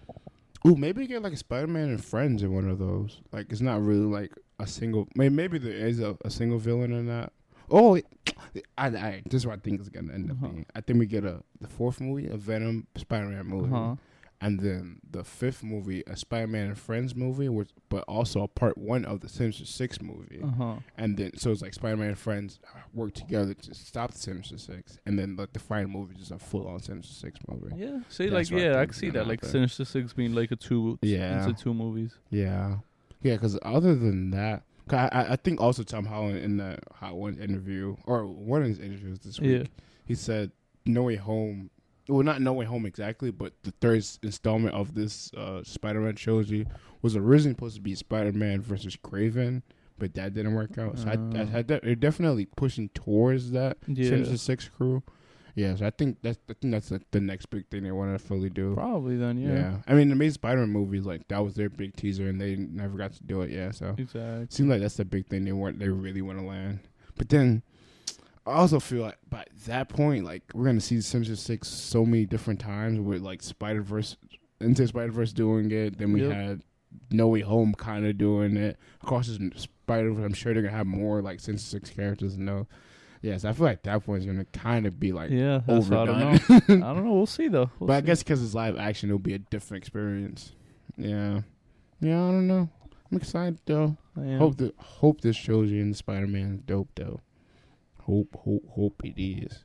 Ooh, maybe get like a Spider-Man and Friends in one of those. Like it's not really like a single. Maybe maybe there is a, a single villain in that. Oh, it, I, I this is what I think is gonna end up Uh-huh. being. I think we get a the fourth movie, a Venom Spider-Man movie. Uh-huh. and then the fifth movie, a Spider-Man and Friends movie, which, but also a part one of the Sinister Six movie. Uh-huh. And then so it's like Spider-Man and Friends work together to stop the Sinister Six, and then like the final movie is a full-on Sinister Six movie. Yeah. See, That's like, what I yeah, I can see that. Like happen. Sinister Six being like a two, Yeah. into two movies. Yeah, yeah. Because other than that, I, I I think also Tom Holland in that Hot One interview or one of his interviews this week, Yeah. he said No Way Home. Well, not No Way Home exactly, but the third installment of this uh, Spider-Man trilogy was originally supposed to be Spider-Man versus Kraven, but that didn't work out. So I, I, Oh. I, they're definitely pushing towards that Yeah. Sinister Six crew. Yeah, so I think that's I think that's the, the next big thing they want to fully do. Probably then, yeah. Yeah. I mean, the Amazing Spider-Man movies like that was their big teaser, and they never got to do it. Yeah, so Exactly. seems like that's the big thing they want. They really want to land. But then, I also feel like by that point, like we're gonna see Sinister Six so many different times with like Spider Verse, into Spider Verse doing it. Then we Yep. had No Way Home kind of doing it. Of course, Spider Verse. I'm sure they're gonna have more like Sinister Six characters. No, yes, I feel like that point is gonna kind of be like yeah, what I don't know. overdone. I don't know. We'll see though. We'll but I guess because it's live action, it'll be a different experience. Yeah, yeah, I don't know. I'm excited though. I am. Hope that hope this trilogy in Spider Man is dope though. Hope, hope, hope it is.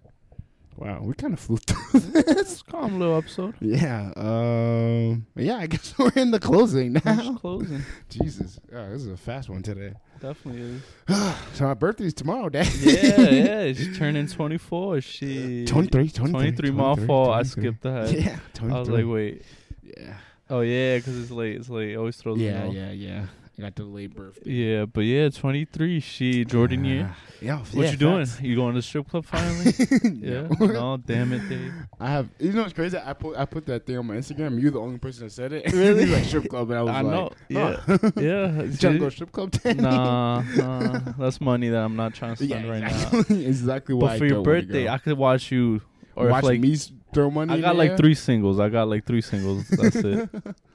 Wow, we kind of flew through this. calm little episode. Yeah, um, yeah. I guess we're in the closing now. Closing. Jesus, oh, this is a fast one today. Definitely is. so my birthday's tomorrow, Dad. Yeah, yeah. She's turning 24. She 23, 23, 23 my fault. I skipped that. Yeah, 23. I was like, wait. yeah, Oh yeah, because it's late. It's late. It always throws me yeah, off. yeah, yeah. I got the late birthday. Yeah, but yeah, 23. She Jordan year. Ah, yeah, What yeah, you doing? facts. You going to the strip club finally? yeah. No. no, damn it, Dave. I have. You know what's crazy? I put I put that thing on my Instagram. You're the only person that said it. Really? Like strip club, and I was I like, know. huh. Yeah, yeah. You trying to go to strip club? Danny? Nah, nah, uh, that's money that I'm not trying to yeah, spend right now. exactly. exactly why. But for your birthday, I could watch you, or watch like me throw money. I in got the like air? three singles. I got like three singles. That's it.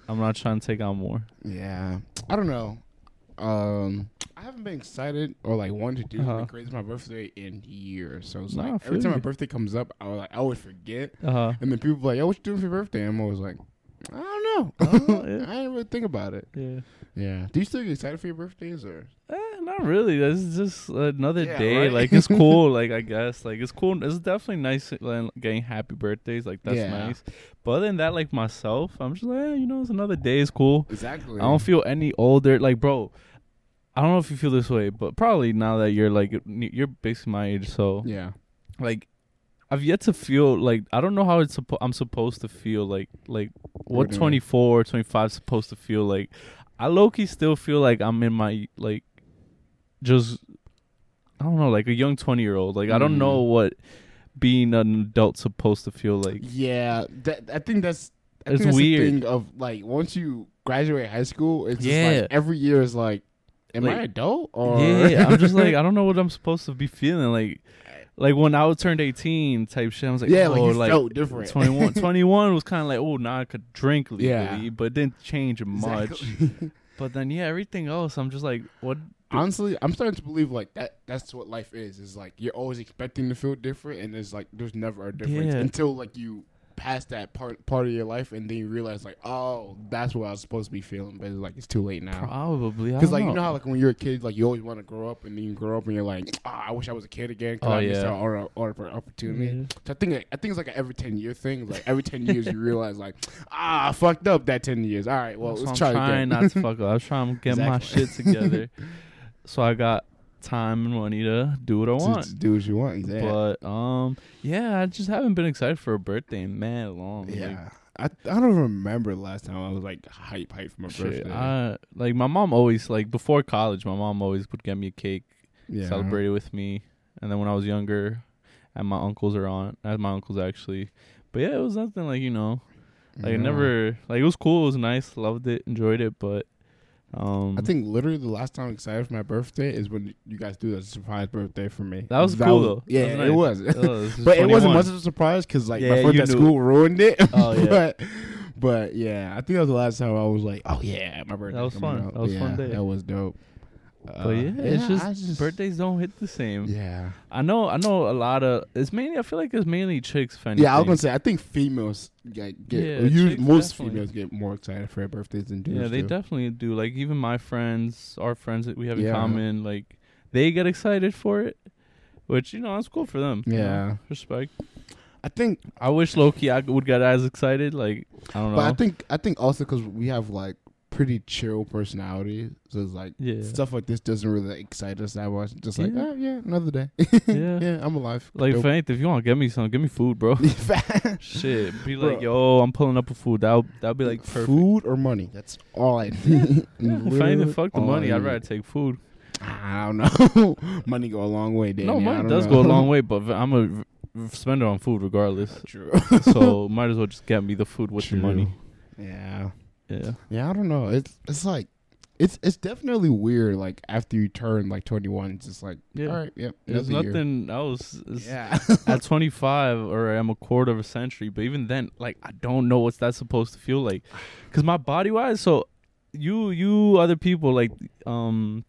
I'm not trying to take out more. Yeah, I don't know. Um, I haven't been excited or like wanted to do Uh-huh. something crazy for my birthday in years. So it's Nah, like every time my birthday comes up, I was like, I always forget. Uh huh. And then people be like, "Yo, what you doing for your birthday?" I'm always like, "I don't know. Oh, yeah. I didn't really think about it." Yeah. Yeah. Do you still get excited for your birthdays or? Eh, not really. This is just another Yeah, day. right? Like it's cool. like I guess. Like it's cool. It's definitely nice like, getting happy birthdays. Like that's Yeah. nice. But other than that, like myself, I'm just like, eh, you know, it's another day. It's cool. Exactly. I don't feel any older. Like, bro, I don't know if you feel this way, but probably now that you're like you're basically my age, so Yeah. like I've yet to feel like I don't know how it's suppo- I'm supposed to feel like like what doing. 24 25 supposed to feel like I low key still feel like I'm in my like just I don't know like a young 20 year old like I don't Mm. know what being an adult supposed to feel like Yeah. That I think that's. I It's think that's weird. The thing of like once you graduate high school, it's just like every year is like, am I adult or? yeah I'm just like I don't know what I'm supposed to be feeling like like when I was turned 18 type shit I was like yeah, oh, like you like felt different. 21 21 was kind of like oh now I could drink legally Yeah. but it didn't change much Exactly. But then yeah, everything else, I'm just like, what? Honestly, I'm starting to believe like that. That's what life is. Is like you're always expecting to feel different, and it's like there's never a difference Yeah. until like you pass that part part of your life, and then you realize like, oh, that's what I was supposed to be feeling, but it's like it's too late now. Probably. Because like you know how like when you're a kid, like you always want to grow up, and then you grow up and you're like, ah, I wish I was a kid again. Cause Oh, I missed yeah. out on the opportunity. Yeah. So I think like, I think it's like an every ten year thing. Like every ten years you realize like, ah, I fucked up that ten years. All right, well So let's I'm try trying again. not to fuck up. I was trying to get my shit together, so I got time and money to do what I want. to do what you want. Exactly. But um, yeah, I just haven't been excited for a birthday in mad long. Like, Yeah. I I don't remember the last time I was like hype hype for my shit, birthday. I like my mom always like before college. My mom always would get me a cake, yeah. celebrate it with me, and then when I was younger, at my uncle's or aunt, at my uncle's actually. But yeah, it was nothing like you know, like Yeah. it never like it was cool, it was nice, loved it, enjoyed it, but um I think literally the last time I'm excited for my birthday is when you guys do the surprise birthday for me. That was cool, though. Yeah, That it was was. nice. Oh, this is but it wasn't 21. much of a surprise because like Yeah, my friends at school ruined it. Oh, yeah. but but yeah, I think that was the last time I was like, oh yeah, my birthday. That was fun. Out. That was yeah, fun day. That was dope. But uh, yeah, it's just, birthdays don't hit the same. Yeah. I know, I know a lot of. It's mainly. I feel like it's mainly chicks. Anything. Yeah, I was gonna say I think females get, get Yeah, chicks most definitely. females get more excited for their birthdays than dudes. Yeah, they do. definitely do. Like even my friends, our friends that we have in common, like they get excited for it, which you know that's cool for them. you know, Yeah. respect. I think I wish low key I would get as excited. Like I don't know. But I think I think also because we have like pretty chill personality. so it's like yeah, stuff like this doesn't really excite us that much. Just like, Yeah. oh yeah, another day. yeah. yeah, I'm alive. Like Dope. if anything, if you want to get me some, give me food, bro. Shit, be Bro. like, yo, I'm pulling up with food. That'll that'll be like perfect. food or money. That's all I need. Yeah, if anything, Literally fuck the money. I I'd rather take food. I don't know. money go a long way, Danny. no, I money does know. go a long way, but I'm a spend it on food regardless. True. so might as well just get me the food with True. the money. Yeah. Yeah. Yeah, I don't know. It's it's like it's it's definitely weird. Like after you turn like twenty one, it's just like Yeah. all right, yep. There's another year. nothing else. Yeah, At 25 or I'm a quarter of a century, but even then, like I don't know what's that supposed to feel like, because my body wise. So you you other people like um,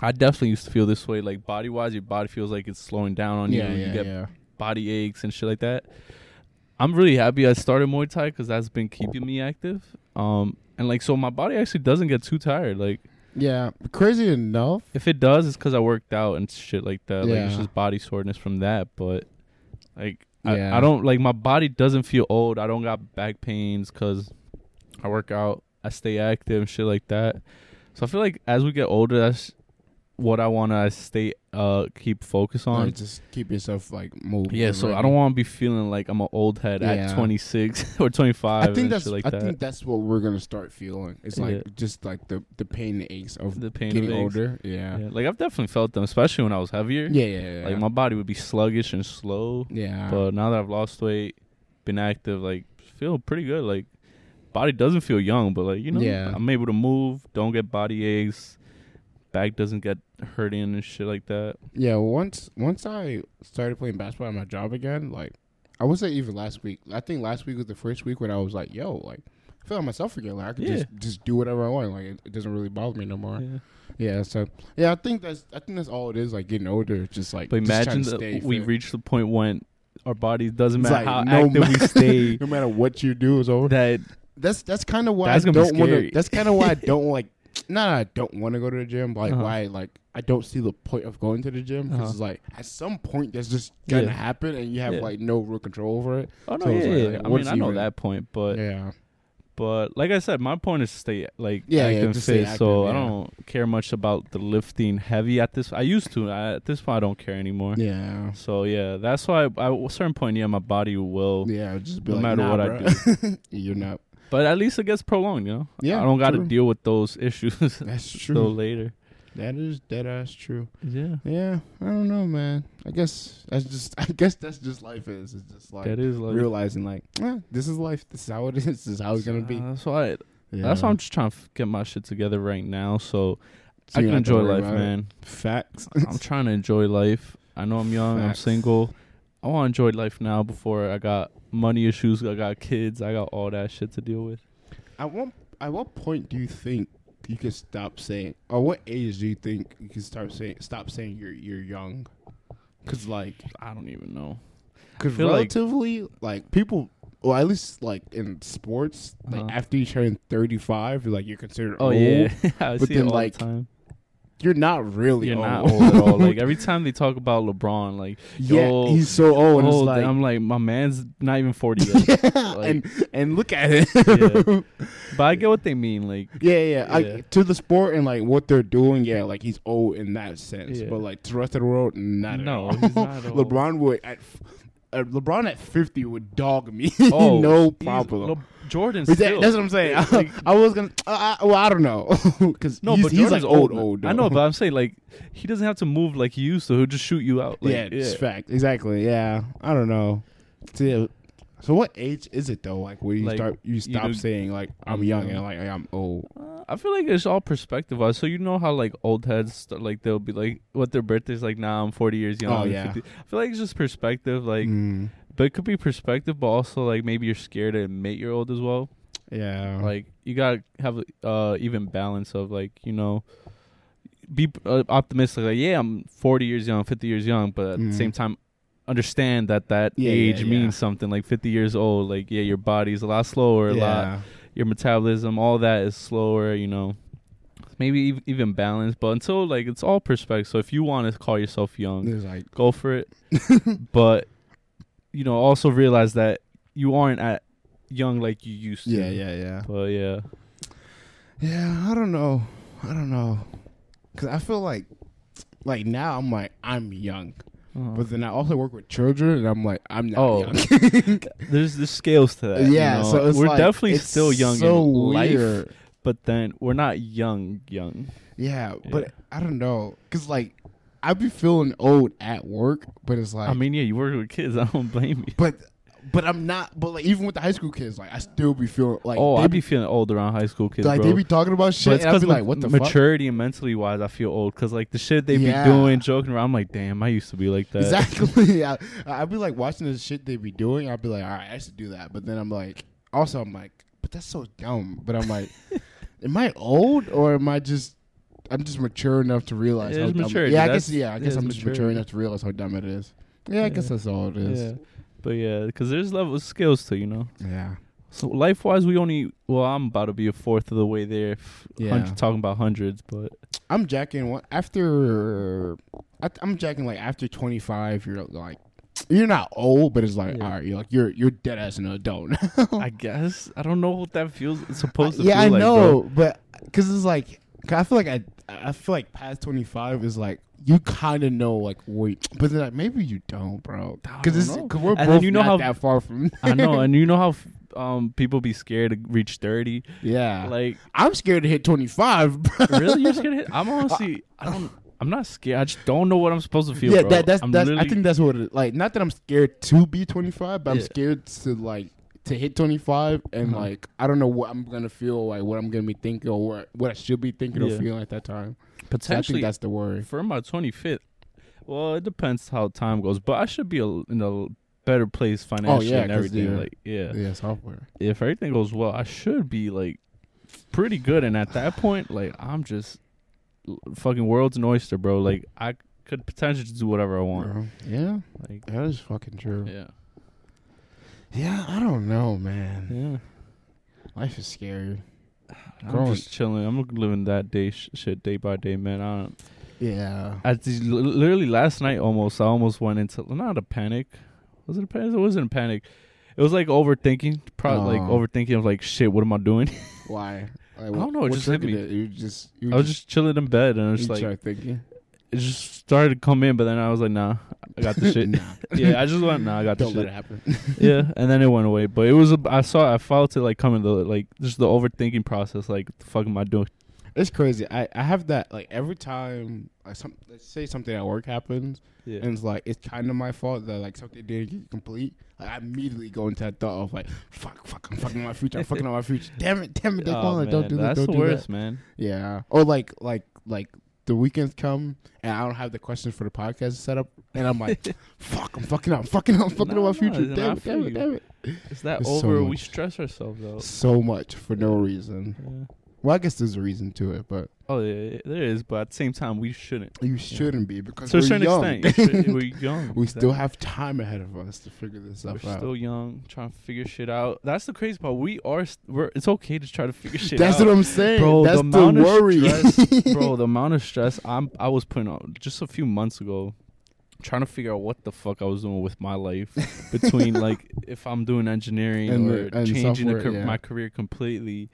I definitely used to feel this way. Like body wise, your body feels like it's slowing down on yeah, you. yeah, you get yeah. body aches and shit like that. I'm really happy I started Muay Thai because that's been keeping me active. Um, and like so my body actually doesn't get too tired. Like Yeah, crazy enough. if it does, it's because I worked out and shit like that. Like it's just body soreness from that. But like Yeah. I, I don't like my body doesn't feel old. I don't got back pains because I work out. I stay active and shit like that. So I feel like as we get older, that's what I want to stay uh keep focus on. Like, just keep yourself like moving. Yeah, so I don't want to be feeling like I'm an old head Yeah. at 26 or 25. I think that's like I that. think that's what we're gonna start feeling. It's like Yeah. just like the the pain and aches of the pain getting of aches. older. Yeah. Yeah, like I've definitely felt them, especially when I was heavier. Yeah, yeah, yeah. Like my body would be sluggish and slow. yeah. But now that I've lost weight, been active, like feel pretty good. Like body doesn't feel young, but like you know, Yeah. I'm able to move, don't get body aches, back doesn't get hurting and shit like that. yeah, once once I started playing basketball at my job again, like I would say even last week. I think last week was the first week when I was like, yo, like I feel like myself again. Like I could Yeah. just just do whatever I want. Like it, it doesn't really bother me no more. Yeah. Yeah, so yeah, I think that's I think that's all it is. Like getting older, it's just like But just imagine that we reach the point when our bodies doesn't matter like, how no active we stay. no matter what you do is over. that That's that's kind of why I don't want to. That's kind of why I don't like. Not I don't want to go to the gym, but like Uh-huh. why like I don't see the point of going to the gym because Uh-huh. it's like at some point that's just gonna Yeah. happen and you have Yeah. like no real control over it. oh no, So yeah, like, yeah. like, I mean, I know even- that point, but yeah, But like I said, my point is to stay like Yeah, active yeah, and just stay fit. so active, I don't care much about the lifting heavy at this. I used to. I, at this point, I don't care anymore. yeah, So yeah, that's why I, at a certain point, yeah, my body will. yeah. Just be No like, matter nah, what I do. you're not. But at least it gets prolonged, you know. Yeah, I don't got to deal with those issues That's so true. later. that is that is true. Yeah, Yeah, I don't know, man. I guess that's just. I guess that's just life is. It's just like that is like. realizing like, eh, this is life. This is how it is. This is how it's gonna be. Uh, that's why. Yeah. That's why I'm just trying to get my shit together right now, so, So I can don't have to enjoy life, it. man. Facts. I'm trying to enjoy life. I know I'm young. I'm single. I want to enjoy life now before I got money issues. I got kids. I got all that shit to deal with. At what at what point do you think you can stop saying, or what age do you think you can start saying, stop saying you're you're young? Because like, I don't even know. because feel like- relatively, like, people, well, at least like in sports, like Uh-huh. after you turn thirty five, like you're considered Oh old. yeah, I but see then, like, the time. You're not really You're old. not old at all. Like every time they talk about LeBron, like yeah, yo, he's so old. and it's old, like, I'm like, my man's not even forty yet. yeah, like- and and look at it. Yeah. but I get what they mean. Like, Yeah, yeah. I, to the sport and like what they're doing, yeah, like he's old in that sense. Yeah. But like to the rest of the world, not No, at all. he's not old. LeBron would at uh, LeBron at fifty would dog me, oh, no problem. Jordan But that- still. that's what I'm saying. Like- I, was gonna. Uh, I, well, I don't know because no, he's, but he's Jordan's like old, now. old. I know, but I'm saying like he doesn't have to move like he used to. He'll just shoot you out. Like, yeah, it's fact. Exactly. Yeah, I don't know. So, so what age is it though? Like where you Like, start, you stop do- saying like I'm young and like I'm old. Uh, I feel like it's all perspective wise. So you know how like old heads start, like they'll be like what their birthday's like. Nah, I'm 40 years young. Oh, yeah. 50. I feel like it's just perspective. Like, Mm, but it could be perspective, but also like maybe you're scared to admit you're old as well. yeah. Like you gotta have uh even balance of like you know be uh, optimistic. Like yeah, I'm 40 years young, 50 years young, but at Mhm. the same time. Understand that that Yeah, yeah, age yeah. means something. Like 50 years old, like yeah, your body's a lot slower, a lot yeah. your metabolism, all that is slower, you know. Maybe ev- even balance, but until like it's all perspective. So if you want to call yourself young, like go for it. but you know, also realize that you aren't at young like you used to. yeah, yeah, yeah. But yeah, Yeah, I don't know. I don't know. Cuz I feel like like now I'm like I'm young. Uh-huh. But then I also work with children and I'm like I'm not Oh. young. there's there's scales to that. you yeah, know? so we're like, definitely still young so in life, weird. but then we're not young, young. Yeah, Yeah. but I don't know cuz like I be feeling old at work, but it's like I mean, yeah, you work with kids. I don't blame you. but but I'm not. But like even with the high school kids, like I still be feeling like oh, I be, be feeling old around high school kids, like bro. they be talking about but shit, it's and I because be like, what the fuck? maturity and mentally wise, I feel old because like the shit they Yeah. be doing, joking around. I'm like, damn, I used to be like that. Exactly. I, I'd be like watching the shit they be doing. I'd be like, all right, I should do that. But then I'm like, also I'm like, but that's so dumb. But I'm like, am I old or am I just? I'm just mature enough to realize Yeah, how dumb. maturity. Yeah, I guess. Yeah, I guess I'm just mature enough to realize how dumb it is. Yeah, I guess that's all it is. Yeah, but yeah, because there's level of skills too, you know. Yeah. So life wise, we only well, I'm about to be a fourth of the way there. Yeah. hundred- talking about hundreds, but I'm jacking one after. I, I'm jacking like after 25. You're like, you're not old, but it's like, Yeah. all right, you're like you're you're dead as an adult. I guess I don't know what that feels. It's supposed to. yeah, feel I like, know, bro. but because it's like 'cause I feel like I I feel like past 25 is like you kind of know like wait, but then like, maybe you don't, bro. Because it's because we're And both you know not how- that far from. I know, and you know how um people be scared to reach thirty. yeah, Like I'm scared to hit 25. Bro. really, you're scared? to hit- I'm honestly, I don't. I'm not scared. I just don't know what I'm supposed to feel. yeah, bro. that, that's I'm that's. I think that's what it like. Not that I'm scared to be 25, but I'm scared to like to hit 25 and Uh-huh. like I don't know what I'm gonna feel like, what I'm gonna be thinking or what what I should be thinking or feeling at that time. So I think that's the worry. for my 25th. Well, it depends how time goes, but I should be a, in a better place financially Oh, yeah, and 'cause everything. you're- Like, yeah, Yeah, software. if everything goes well, I should be like pretty good. And at that point, like I'm just fucking world's an oyster, bro. Like I could potentially just do whatever I want. Bro. Yeah, Like, that is fucking true. yeah, Yeah, I don't know, man. yeah. Life is scary. I'm just chilling. I'm living that day sh- shit day by day, man. I don't. Yeah. At the, literally last night, almost I almost went into not a panic. Was it a panic? It wasn't a panic. It was like overthinking, probably like Oh. overthinking of like shit. What am I doing? Why? Like, I don't know, it just hit me. You just. You I was just chilling in bed and I was like, thinking. It just started to come in, but then I was like, nah, I got the shit. Nah. yeah, I just went, nah, I got the Don't let it happen. yeah, and then it went away. But it was, a, I saw, I felt it like coming, the like just the overthinking process. Like, the fuck am I doing? It's crazy. I, I have that like every time like some let's say something at work happens Yeah, and it's like it's kind of my fault that like something didn't get complete. Like I immediately go into that thought of like fuck fuck I'm fucking my future I'm fucking on my future. Damn it damn it oh, Daequan, like, man, don't do that that's don't the do worst, that. man. Yeah. Or like like like the weekends come and I don't have the questions for the podcast set up and I'm like fuck I'm fucking up I'm fucking up I'm fucking No, on my future. Damn it damn it damn it. Is that so over? we stress ourselves though. So much for no reason. Well, I guess there's a reason to it, but Oh yeah, yeah, there is, but at the same time, we shouldn't. you shouldn't be because To a we're certain young. extent, you should- we're young. we still Exactly. have time ahead of us to figure this We're out. still young, trying to figure shit out. That's the crazy part. We are. St- we're. It's okay to try to figure shit out. That's out. what I'm saying, Bro, That's the the, amount of worry, stress- bro. The amount of stress I'm. I was putting on just a few months ago, trying to figure out what the fuck I was doing with my life between like if I'm doing engineering And or the- and changing the software, car- yeah. my career completely.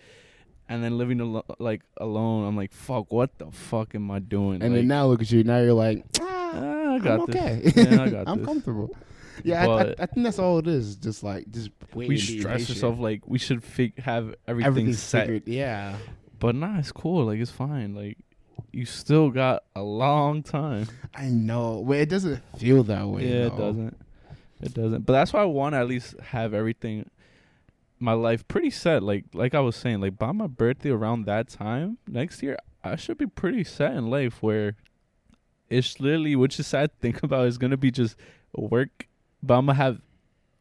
And then living alo- like alone, I'm like, fuck, what the fuck am I doing? and like, then now look at you. Now you're like, ah, ah, I got I'm this. okay. Yeah, I got I'm this. comfortable. Yeah, I, I, I think that's all it is. Just like just wait. we stress patient. ourselves like we should fig- have everything Everything's set. figured. Yeah, But nah, it's cool. Like it's fine. Like you still got a long time. I know, but it doesn't feel that way. yeah, it doesn't. It doesn't. But that's why I want to at least have everything, my life pretty set. Like like I was saying, like by my birthday around that time next year, I should be pretty set in life. Where it's literally, which is sad to think about, is gonna be just work, but I'm gonna have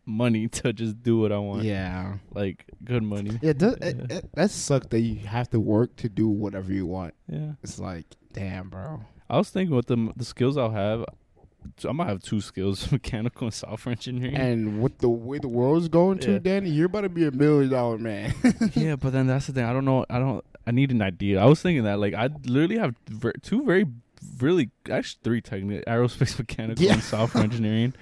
money to just do what I want. Yeah, Like good money. it does. It, Yeah. it, that sucks that you have to work to do whatever you want. Yeah. It's like, damn, bro. I was thinking with the the skills I'll have, I might have two skills: mechanical and software engineering. And with the way the world's going to, Yeah. Danny, you're about to be a million dollar man. yeah, but then that's the thing. I don't know. I don't. I need an idea. I was thinking that like I literally have ver- two very, really actually three technical aerospace mechanical Yeah. and software engineering.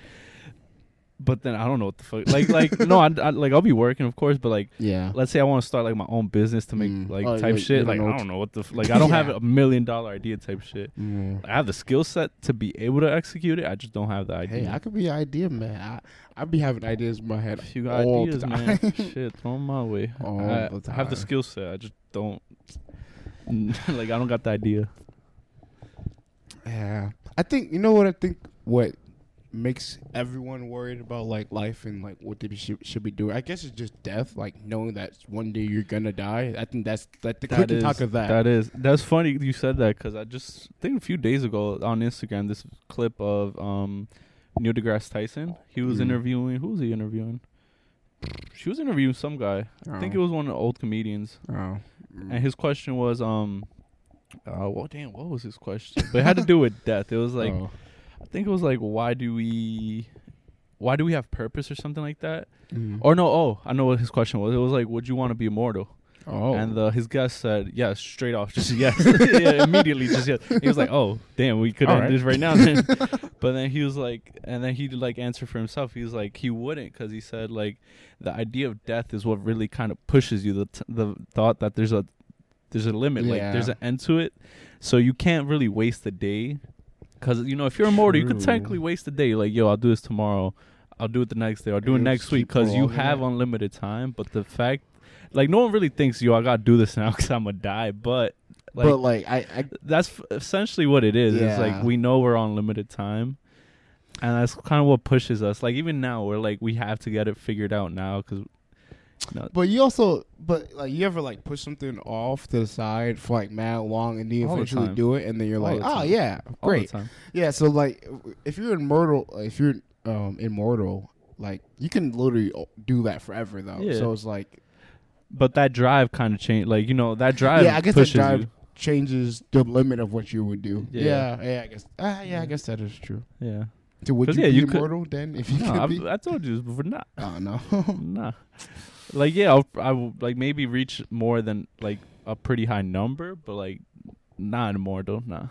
But then I don't know what the fuck. Like like no, I, I like I'll be working of course, but like yeah. let's say I want to start like my own business to make Mm. like Oh, type you- shit. like I don't know what the f- like I don't have a million dollar idea type shit. Mm. I have the skill set to be able to execute it. I just don't have the idea. Hey, I could be an idea man. I I be having ideas in my head. If you got all ideas, the man, time. shit, throw 'em my way. All I, the I have the skill set. I just don't. like I don't got the idea. Yeah, I think you know what I think. What makes everyone worried about like life and like what they should, should be doing. I guess it's just death, like knowing that one day you're gonna die. I think that's like the quick That is, talk of that. that is that's funny you said that because I just think a few days ago on Instagram this clip of um Neil deGrasse Tyson. He was Mm. interviewing who was he interviewing? She was interviewing some guy. I think it was one of the old comedians. Oh. And his question was um uh well damn what was his question? But it had to do with death. It was like Oh. I think it was like why do we why do we have purpose or something like that? Mm. Or no, oh, I know what his question was. It was like would you want to be immortal? oh. And uh, his guest said yes, straight off, just yes, yeah, immediately, just yes. He was like, "Oh, damn, we could All end right. this right now." Then. but then he was like, and then he did like answer for himself. He was like, he wouldn't because he said like the idea of death is what really kind of pushes you the t- the thought that there's a there's a limit, like there's an end to it, so you can't really waste a day. Because you know, if you're immortal, you could technically waste a day. Like, yo, I'll do this tomorrow. I'll do it the next day. I'll do it Yeah, next week because you have it. unlimited time. But the fact, like, no one really thinks, yo, I gotta do this now because I'm gonna die. But like, but like I, I that's f- essentially what it is. It's like we know we're on limited time, and that's kind of what pushes us. Like even now, we're like we have to get it figured out now because. But you also, but like, you ever like push something off to the side for like mad long, and then you All the eventually time. do it, and then you're All like, the oh time. yeah, great, time. yeah. So like, if you're immortal, if you're um immortal, like you can literally do that forever though. Yeah. So it's like But that drive kind of changed. Like you know that drive. Yeah, I guess that pushes drive- you. changes the limit of what you would do. Yeah. Yeah, yeah, I guess. Ah, yeah, I guess that is true. Yeah. So would 'Cause, you yeah, be you could- immortal then if you No, could be? I told you this before. Nah, Oh no. nah. Like yeah, I'll, I will like maybe reach more than like a pretty high number, but like not immortal. Nah.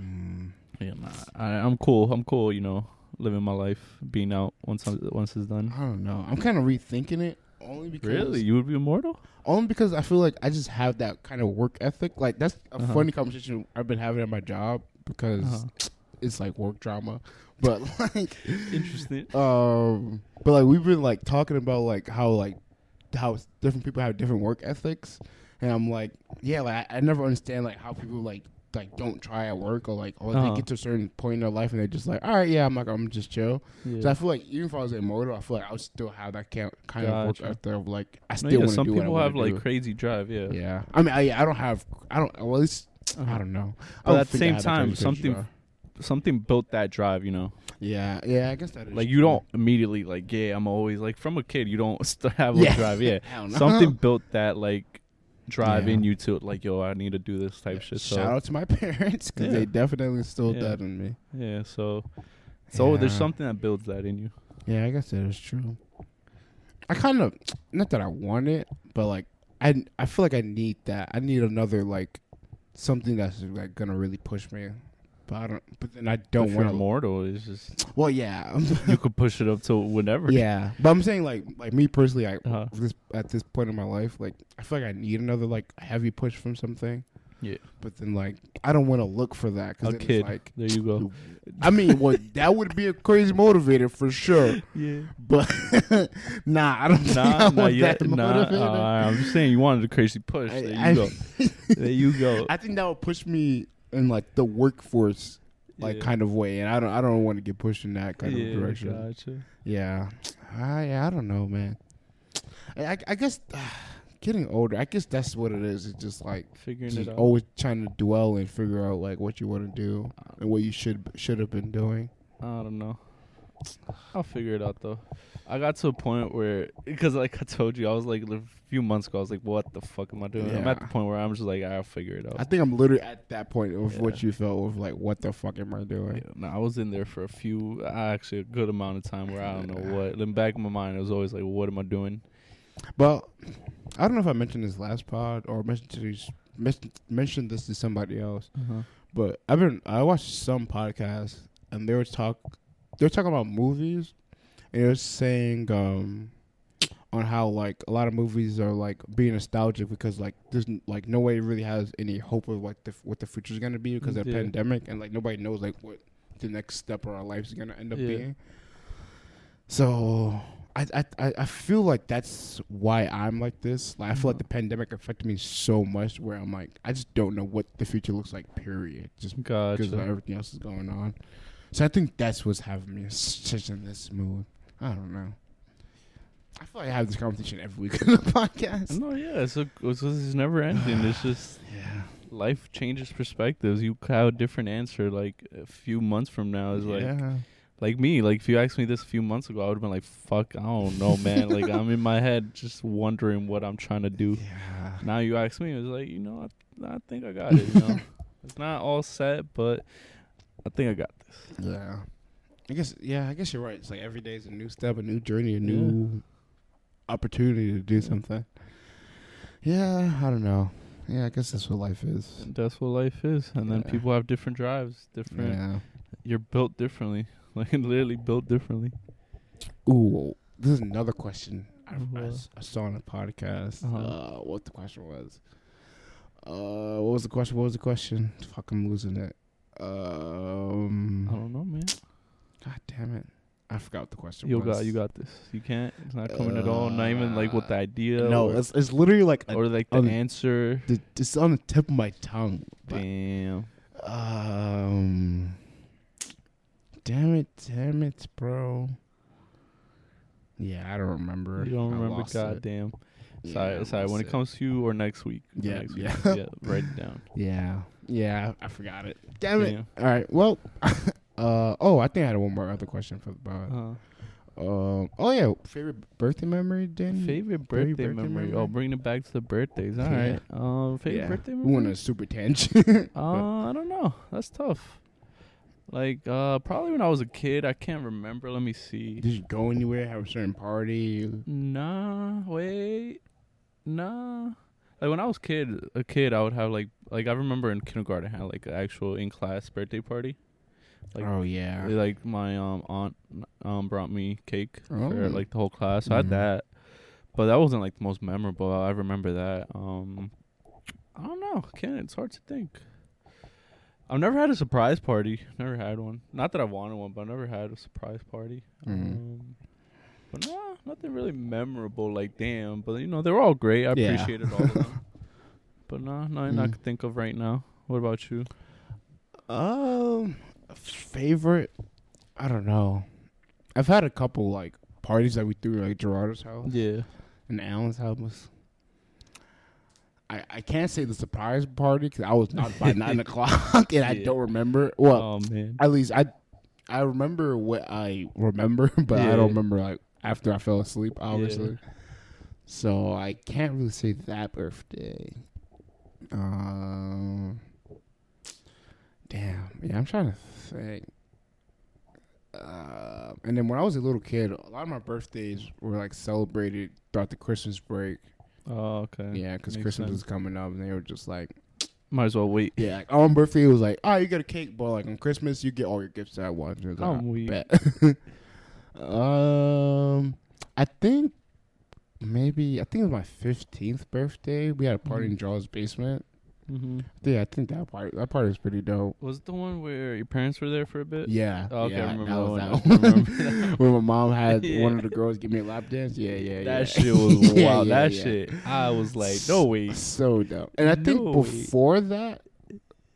Mm. Yeah, nah. I, I'm cool. I'm cool. You know, living my life, being out once I'm, once it's done. I don't know. I'm kind of rethinking it only because Really, you would be immortal? only because I feel like I just have that kind of work ethic. Like that's a Uh-huh. funny conversation I've been having at my job because Uh-huh. it's like work drama. But like Interesting. um but like we've been like talking about like how like how different people have different work ethics and I'm like yeah like I, I never understand like how people like like don't try at work or like or Uh-huh. they get to a certain point in their life and they're just like all right yeah I'm like I'm just chill so I feel like even if I was immortal I feel like I would still have that kind kind of work ethic of like I No, still yeah, want to some do I people have like do. crazy drive. Yeah. yeah I mean I I don't have I don't well at least Uh-huh. I don't know I But don't at the same time, kind of crazy something drive. something built that drive. You know, yeah yeah I guess that is like you true. don't immediately like yeah. I'm always like from a kid. You don't st- have a Yeah. drive. Yeah. Something built that like drive Yeah. in you to like yo. I need to do this type shit. So Shout out to my parents because Yeah. they definitely instilled Yeah. that in me. yeah. So so there's something that builds that in you. Yeah, I guess that is true. I kind of not that I want it, but like I I feel like I need that. I need another like something that's like gonna really push me. But I don't. But then I don't if want to. immortal, it's just Well, yeah, you could push it up to whenever. yeah. But I'm saying like like me personally, I Uh-huh. this at this point in my life, like I feel like I need another like heavy push from something. Yeah. But then like I don't want to look for that because kid. it's like there you go. I mean, well, that would be a crazy motivator for sure. Yeah. But nah, I don't think I want yet. that nah, uh, I'm just saying you wanted a crazy push. There you I- go. There you go. I think that would push me in like the workforce like Yeah. kind of way, and I don't I don't want to get pushed in that kind yeah, of direction. Gotcha. Yeah, I I don't know, man. I I, guess getting older, I guess that's what it is. It's just like Figuring just it out. always trying to dwell and figure out like what you want to do and what you should should have been doing. I don't know. I'll figure it out though. I got to a point where, because like I told you, I was like a few months ago, I was like, "What the fuck am I doing?" I'm at the point where I'm just like, "I'll figure it out." I think I'm literally at that point of what you felt of like, what the fuck am I doing? Yeah, no, I was in there for a few, actually a good amount of time where I don't know what. In the back of my mind, it was always like, "What am I doing?" But I don't know if I mentioned this last pod or mentioned to mentioned this to somebody else. Uh-huh. But I've been I watched some podcasts and they were talk they were talking about movies and they were saying um on how like a lot of movies are like being nostalgic because like there's like nobody really has any hope of like the, what the future's gonna be because of the Yeah. pandemic and like nobody knows like what the next step of our lives is gonna end up Yeah. being. So I, I I feel like that's why I'm like this. Like I feel like the pandemic affected me so much where I'm like I just don't know what the future looks like. Period. Just because Gotcha. everything else is going on. So I think that's what's having me such in this mood. I don't know. I feel like I have this conversation every week on the podcast. No, yeah, it's a, it's, it's never ending. It's just Yeah. life changes perspectives. You have a different answer like a few months from now. Is like yeah. like me. Like if you asked me this a few months ago, I would have been like, "Fuck, I don't know, man." like I'm in my head just wondering what I'm trying to do. Yeah. Now you ask me, it's like you know, I, I think I got it. You know, it's not all set, but I think I got. Yeah. I guess yeah, I guess you're right. It's like every day is a new step, a new journey, a new opportunity to do something. Yeah, I don't know. Yeah, I guess that's what life is. That's what life is. And then people have different drives, different. Yeah. You're built differently, like literally built differently. Ooh, this is another question I, I I saw on a podcast. Uh-huh. Uh, what the question was? Uh, what was the question? What was the question? Fuck, I'm losing it. Um, I don't know, man. God damn it, I forgot what the question You was. got, you got this. You can't. It's not coming at all. Not even like with the idea. No, or, it's it's literally like or like the answer. the, it's on the tip of my tongue. Damn. Um. Damn it! Damn it, bro. Yeah, I don't remember. You don't I remember? it. Goddamn. Yeah, Sorry, I sorry. When it comes to you or next week. Yeah, next yeah. Week. yeah. Write it down. Yeah, yeah, I forgot it. Damn it! Damn. All right, well, uh, oh, I think I had one more other question for the pod. Uh, Um, oh yeah, favorite birthday memory, Danny? favorite birthday, birthday memory. memory? Oh, bringing it back to the birthdays. All Yeah. right. Um, favorite Yeah. birthday We memory. went on a super tangent. Uh, I don't know. That's tough. Like, uh, probably when I was a kid. I can't remember. Let me see. Did you go anywhere? Have a certain party? Nah, wait, nah. Like when I was kid, a kid, I would have like, like I remember in kindergarten, I had like an actual in class birthday party. Like, oh yeah. like my um aunt um brought me cake Oh. for like the whole class. So I had Mhm. that, but that wasn't like the most memorable. I remember that. Um, I don't know. Can't. It's hard to think. I've never had a surprise party. Never had one. Not that I wanted one, but I never had a surprise party. Mhm. Um, but no, nothing really memorable. Like damn, but you know they were all great. I Yeah. appreciated all of them. But no, nothing I Mm. could think of right now. What about you? Um, favorite? I don't know. I've had a couple like parties that we threw like Gerardo's house Yeah. and Alan's house. I I can't say the surprise party because I was not by nine o'clock and I Yeah. don't remember. Well, oh man. at least I I remember what I remember, but I Yeah. don't remember like after I fell asleep, obviously. So I can't really say that birthday. Um, damn, yeah, I'm trying to think. Uh, and then when I was a little kid, a lot of my birthdays were like celebrated throughout the Christmas break. Oh okay. Yeah, because Christmas sense. was coming up, and they were just like, Might as well wait. yeah, like on birthday it was like, oh, you get a cake, but like on Christmas you get all your gifts at once. It was like, I'm "Ah, weak. bet." um, I think maybe I think it was my fifteenth birthday. We had a party in Mhm. Jaws' basement. Mm-hmm. Yeah, I think that party that party was pretty dope. Was it the one where your parents were there for a bit? Yeah, Oh, okay, I remember that that was one. that I one. when my mom had Yeah. one of the girls give me a lap dance. Yeah, yeah, That yeah. shit was wild. Yeah, yeah, that yeah. shit. I was like, no way. So dope. And I think No way. before that,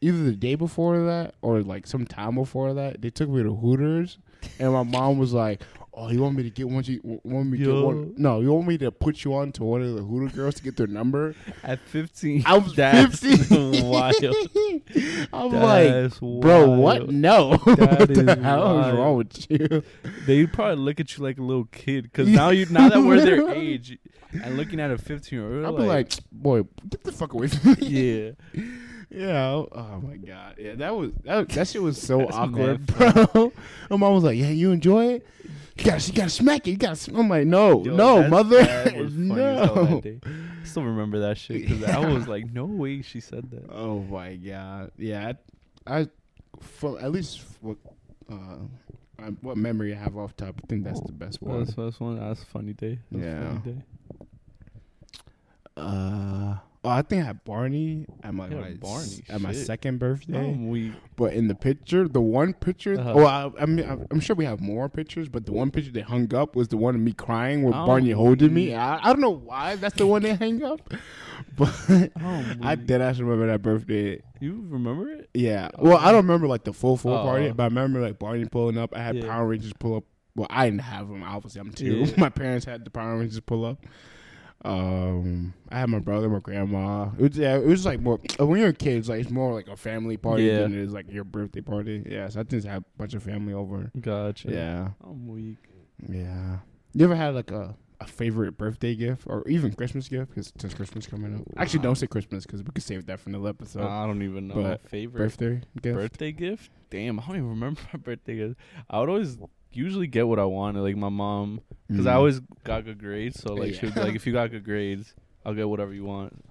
either the day before that or like some time before that, they took me to Hooters, and my mom was like, "Oh, you want me to get one? You want me to get one? No, you want me to put you on to one of the Hooter girls to get their number?" At 15, I was that's fifteen. wild. I'm like, That's bro, what? No, what the hell is wrong with you? They probably look at you like a little kid because now you now that we're their age and looking at a 15 year old, I'll old, be like, boy, get the fuck away from me. yeah, Yeah. Oh my god. Yeah, that was that. That shit was so awkward, bro. My mom was like, "Yeah, you enjoy it. You gotta, you gotta smack it. You gotta." sm-" I'm like, "No, Yo, no, mother, that was funny as hell no." I still remember that shit because I was like, no way she said that. Oh my god. Yeah, I, I for at least what, uh, I, what memory I have off top, I think that's the best one. That's, that's one. That's a funny day. That Yeah. funny day. Uh Oh, I think I had Barney at my, my Barney, at my shit. second birthday. I'm weak. But in the picture, the one picture, Uh-huh. well, I, I mean, I'm- I'm sure we have more pictures, but the one picture they hung up was the one of me crying with Oh, Barney holding me. I, I don't know why that's the one they hang up, but I'm I did actually remember that birthday. You remember it? Yeah, well, I don't remember like the full full Oh. party, but I remember like Barney pulling up. I had Yeah. Power Rangers pull up. Well, I didn't have them. Obviously, I'm two. Yeah. my parents had the Power Rangers pull up. Um, I had my brother, my grandma. It was yeah, it was like more when you're kids, like it's more like a family party Yeah. than it is like your birthday party. Yeah, so I just had a bunch of family over. Gotcha. Yeah, I'm weak. yeah. You ever had like a a favorite birthday gift or even Christmas gift? Because since Christmas coming up, actually don't say Christmas because we could save that for another episode. I don't even know but my favorite birthday gift. birthday gift. Damn, I don't even remember my birthday gift. I would always usually get what I wanted, like my mom, because I Mm. always got good grades. So like, she would be like, if you got good grades, I'll get whatever you want.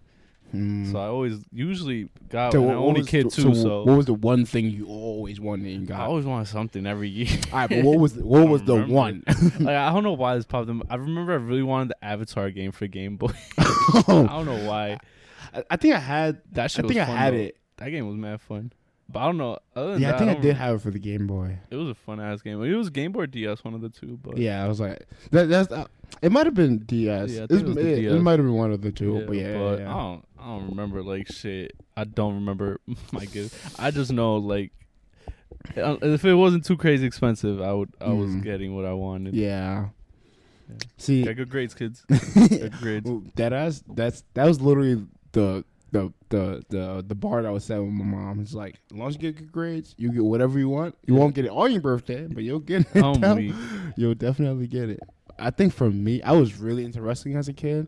Mm. So I always usually got. So and I'm what only was kid too, so what was the one thing you always wanted and I got? always wanted something every year. All right, but what was what was the remember. one? like I don't know why this popped in. I remember I really wanted the Avatar game for Game Boy. I don't know why. I, I think I had. That I shit think I fun, had though. it. That game was mad fun. But I don't know. Yeah, I think I, don't did have it for the Game Boy. It was a fun ass game. It was Game Boy or DS, one of the two. But Yeah, I was like, that, that's. Uh, it might have been DS. Yeah, I it, it it, might have been one of the two. but yeah, but yeah, I don't. I don't remember like shit. I don't remember my gift. I just know like uh, if it wasn't too crazy expensive, I would. I was Mm. getting what I wanted. yeah. Yeah. See, Get good grades, kids. Good grades. That ass, that's that was literally the the the the the bar that I was set with my mom. It's like as long as you get good grades, you get whatever you want. You Yeah. won't get it on your birthday, but you'll get it. I'm down. weak. You'll definitely get it. I think for me, I was really into wrestling as a kid.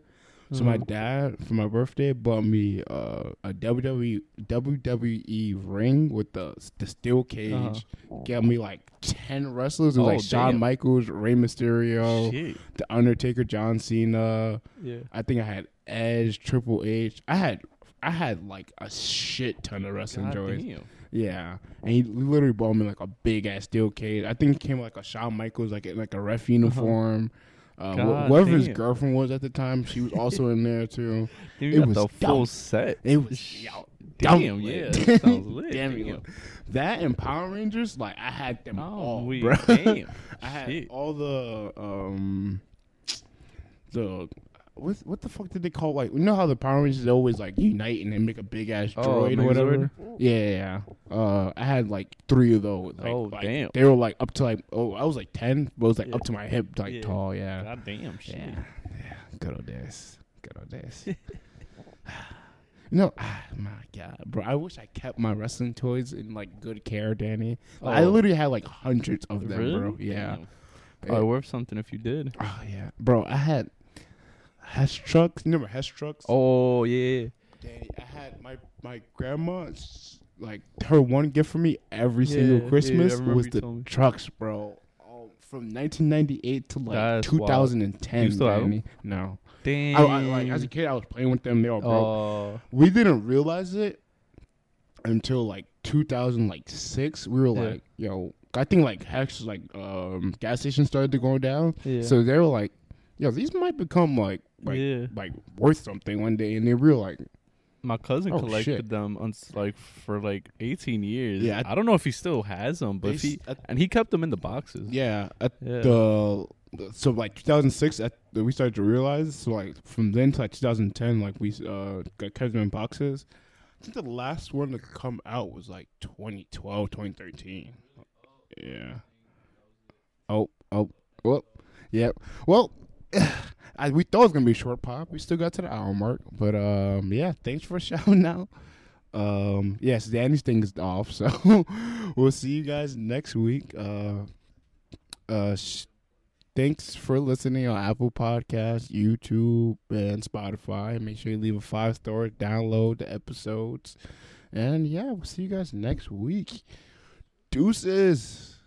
So my Mhm. dad for my birthday bought me uh, a WWE WWE ring with the the steel cage. Uh-huh. Got me like ten wrestlers. It was Oh, like Shawn damn. Michaels, Rey Mysterio, Shit. The Undertaker, John Cena. Yeah. I think I had Edge, Triple H. I had I had like a shit ton of wrestling God joys. damn. Yeah, and he literally bought me like a big ass steel cage. I think it came like a Shawn Michaels, like in like a ref uniform. uh Uh-huh. God wh- whoever his girlfriend was at the time, she was also in there too. Dude, It was the full set. It was yo, Damn, dumb yeah, that sounds lit. Damn, Damn. That and Power Rangers, like I had them Oh, all, we bro. damn. I had Shit. all the um the what what the fuck did they call like you know how the Power Rangers always like unite and then make a big ass Oh, droid or whatever. Yeah, yeah, yeah. Uh, I had like three of those. Like, Oh, like, damn. They were like up to like oh I was like ten, but it was like Yeah. up to my hip like Yeah. tall. Yeah. God damn. Shit. Yeah, yeah, good old days, good old days. no, ah, my God, bro! I wish I kept my wrestling toys in like good care, Danny. I Oh. literally had like hundreds of them, Really? bro. Yeah, Damn. Probably worth something if you did. oh yeah, bro. I had Hess trucks. You remember Hess trucks? Oh yeah. Danny, I had my my grandma. s- Like her one gift for me every Yeah, single Christmas remember was the trucks, bro. Oh, from 1998 to like That's wild. 2010. You still? Danny. No. Damn. I, I, like as a kid, I was playing with them. They were broke. Oh. We didn't realize it until like 2006. We were Yeah. like, yo, I think like Hess like um gas stations started to go down. Yeah. So they were like, yo, these might become like like yeah. like worth something one day. And they were like, My cousin Oh, collected shit. them on, like for like 18 years. Yeah, I- I don't know if he still has them, but he and he kept them in the boxes. yeah, Yeah. the so like 2006 at, we started to realize so like from then to like 2010 like we uh got them in boxes i think the last one to come out was like 2012 2013 yeah oh oh well yeah well I, we thought it was gonna be short pop we still got to the hour mark but um yeah thanks for shouting out um yes danny's thing is off so we'll see you guys next week uh uh sh- thanks for listening on Apple Podcasts, YouTube, and Spotify. Make sure you leave a five star, download the episodes, and yeah, we'll see you guys next week. Deuces.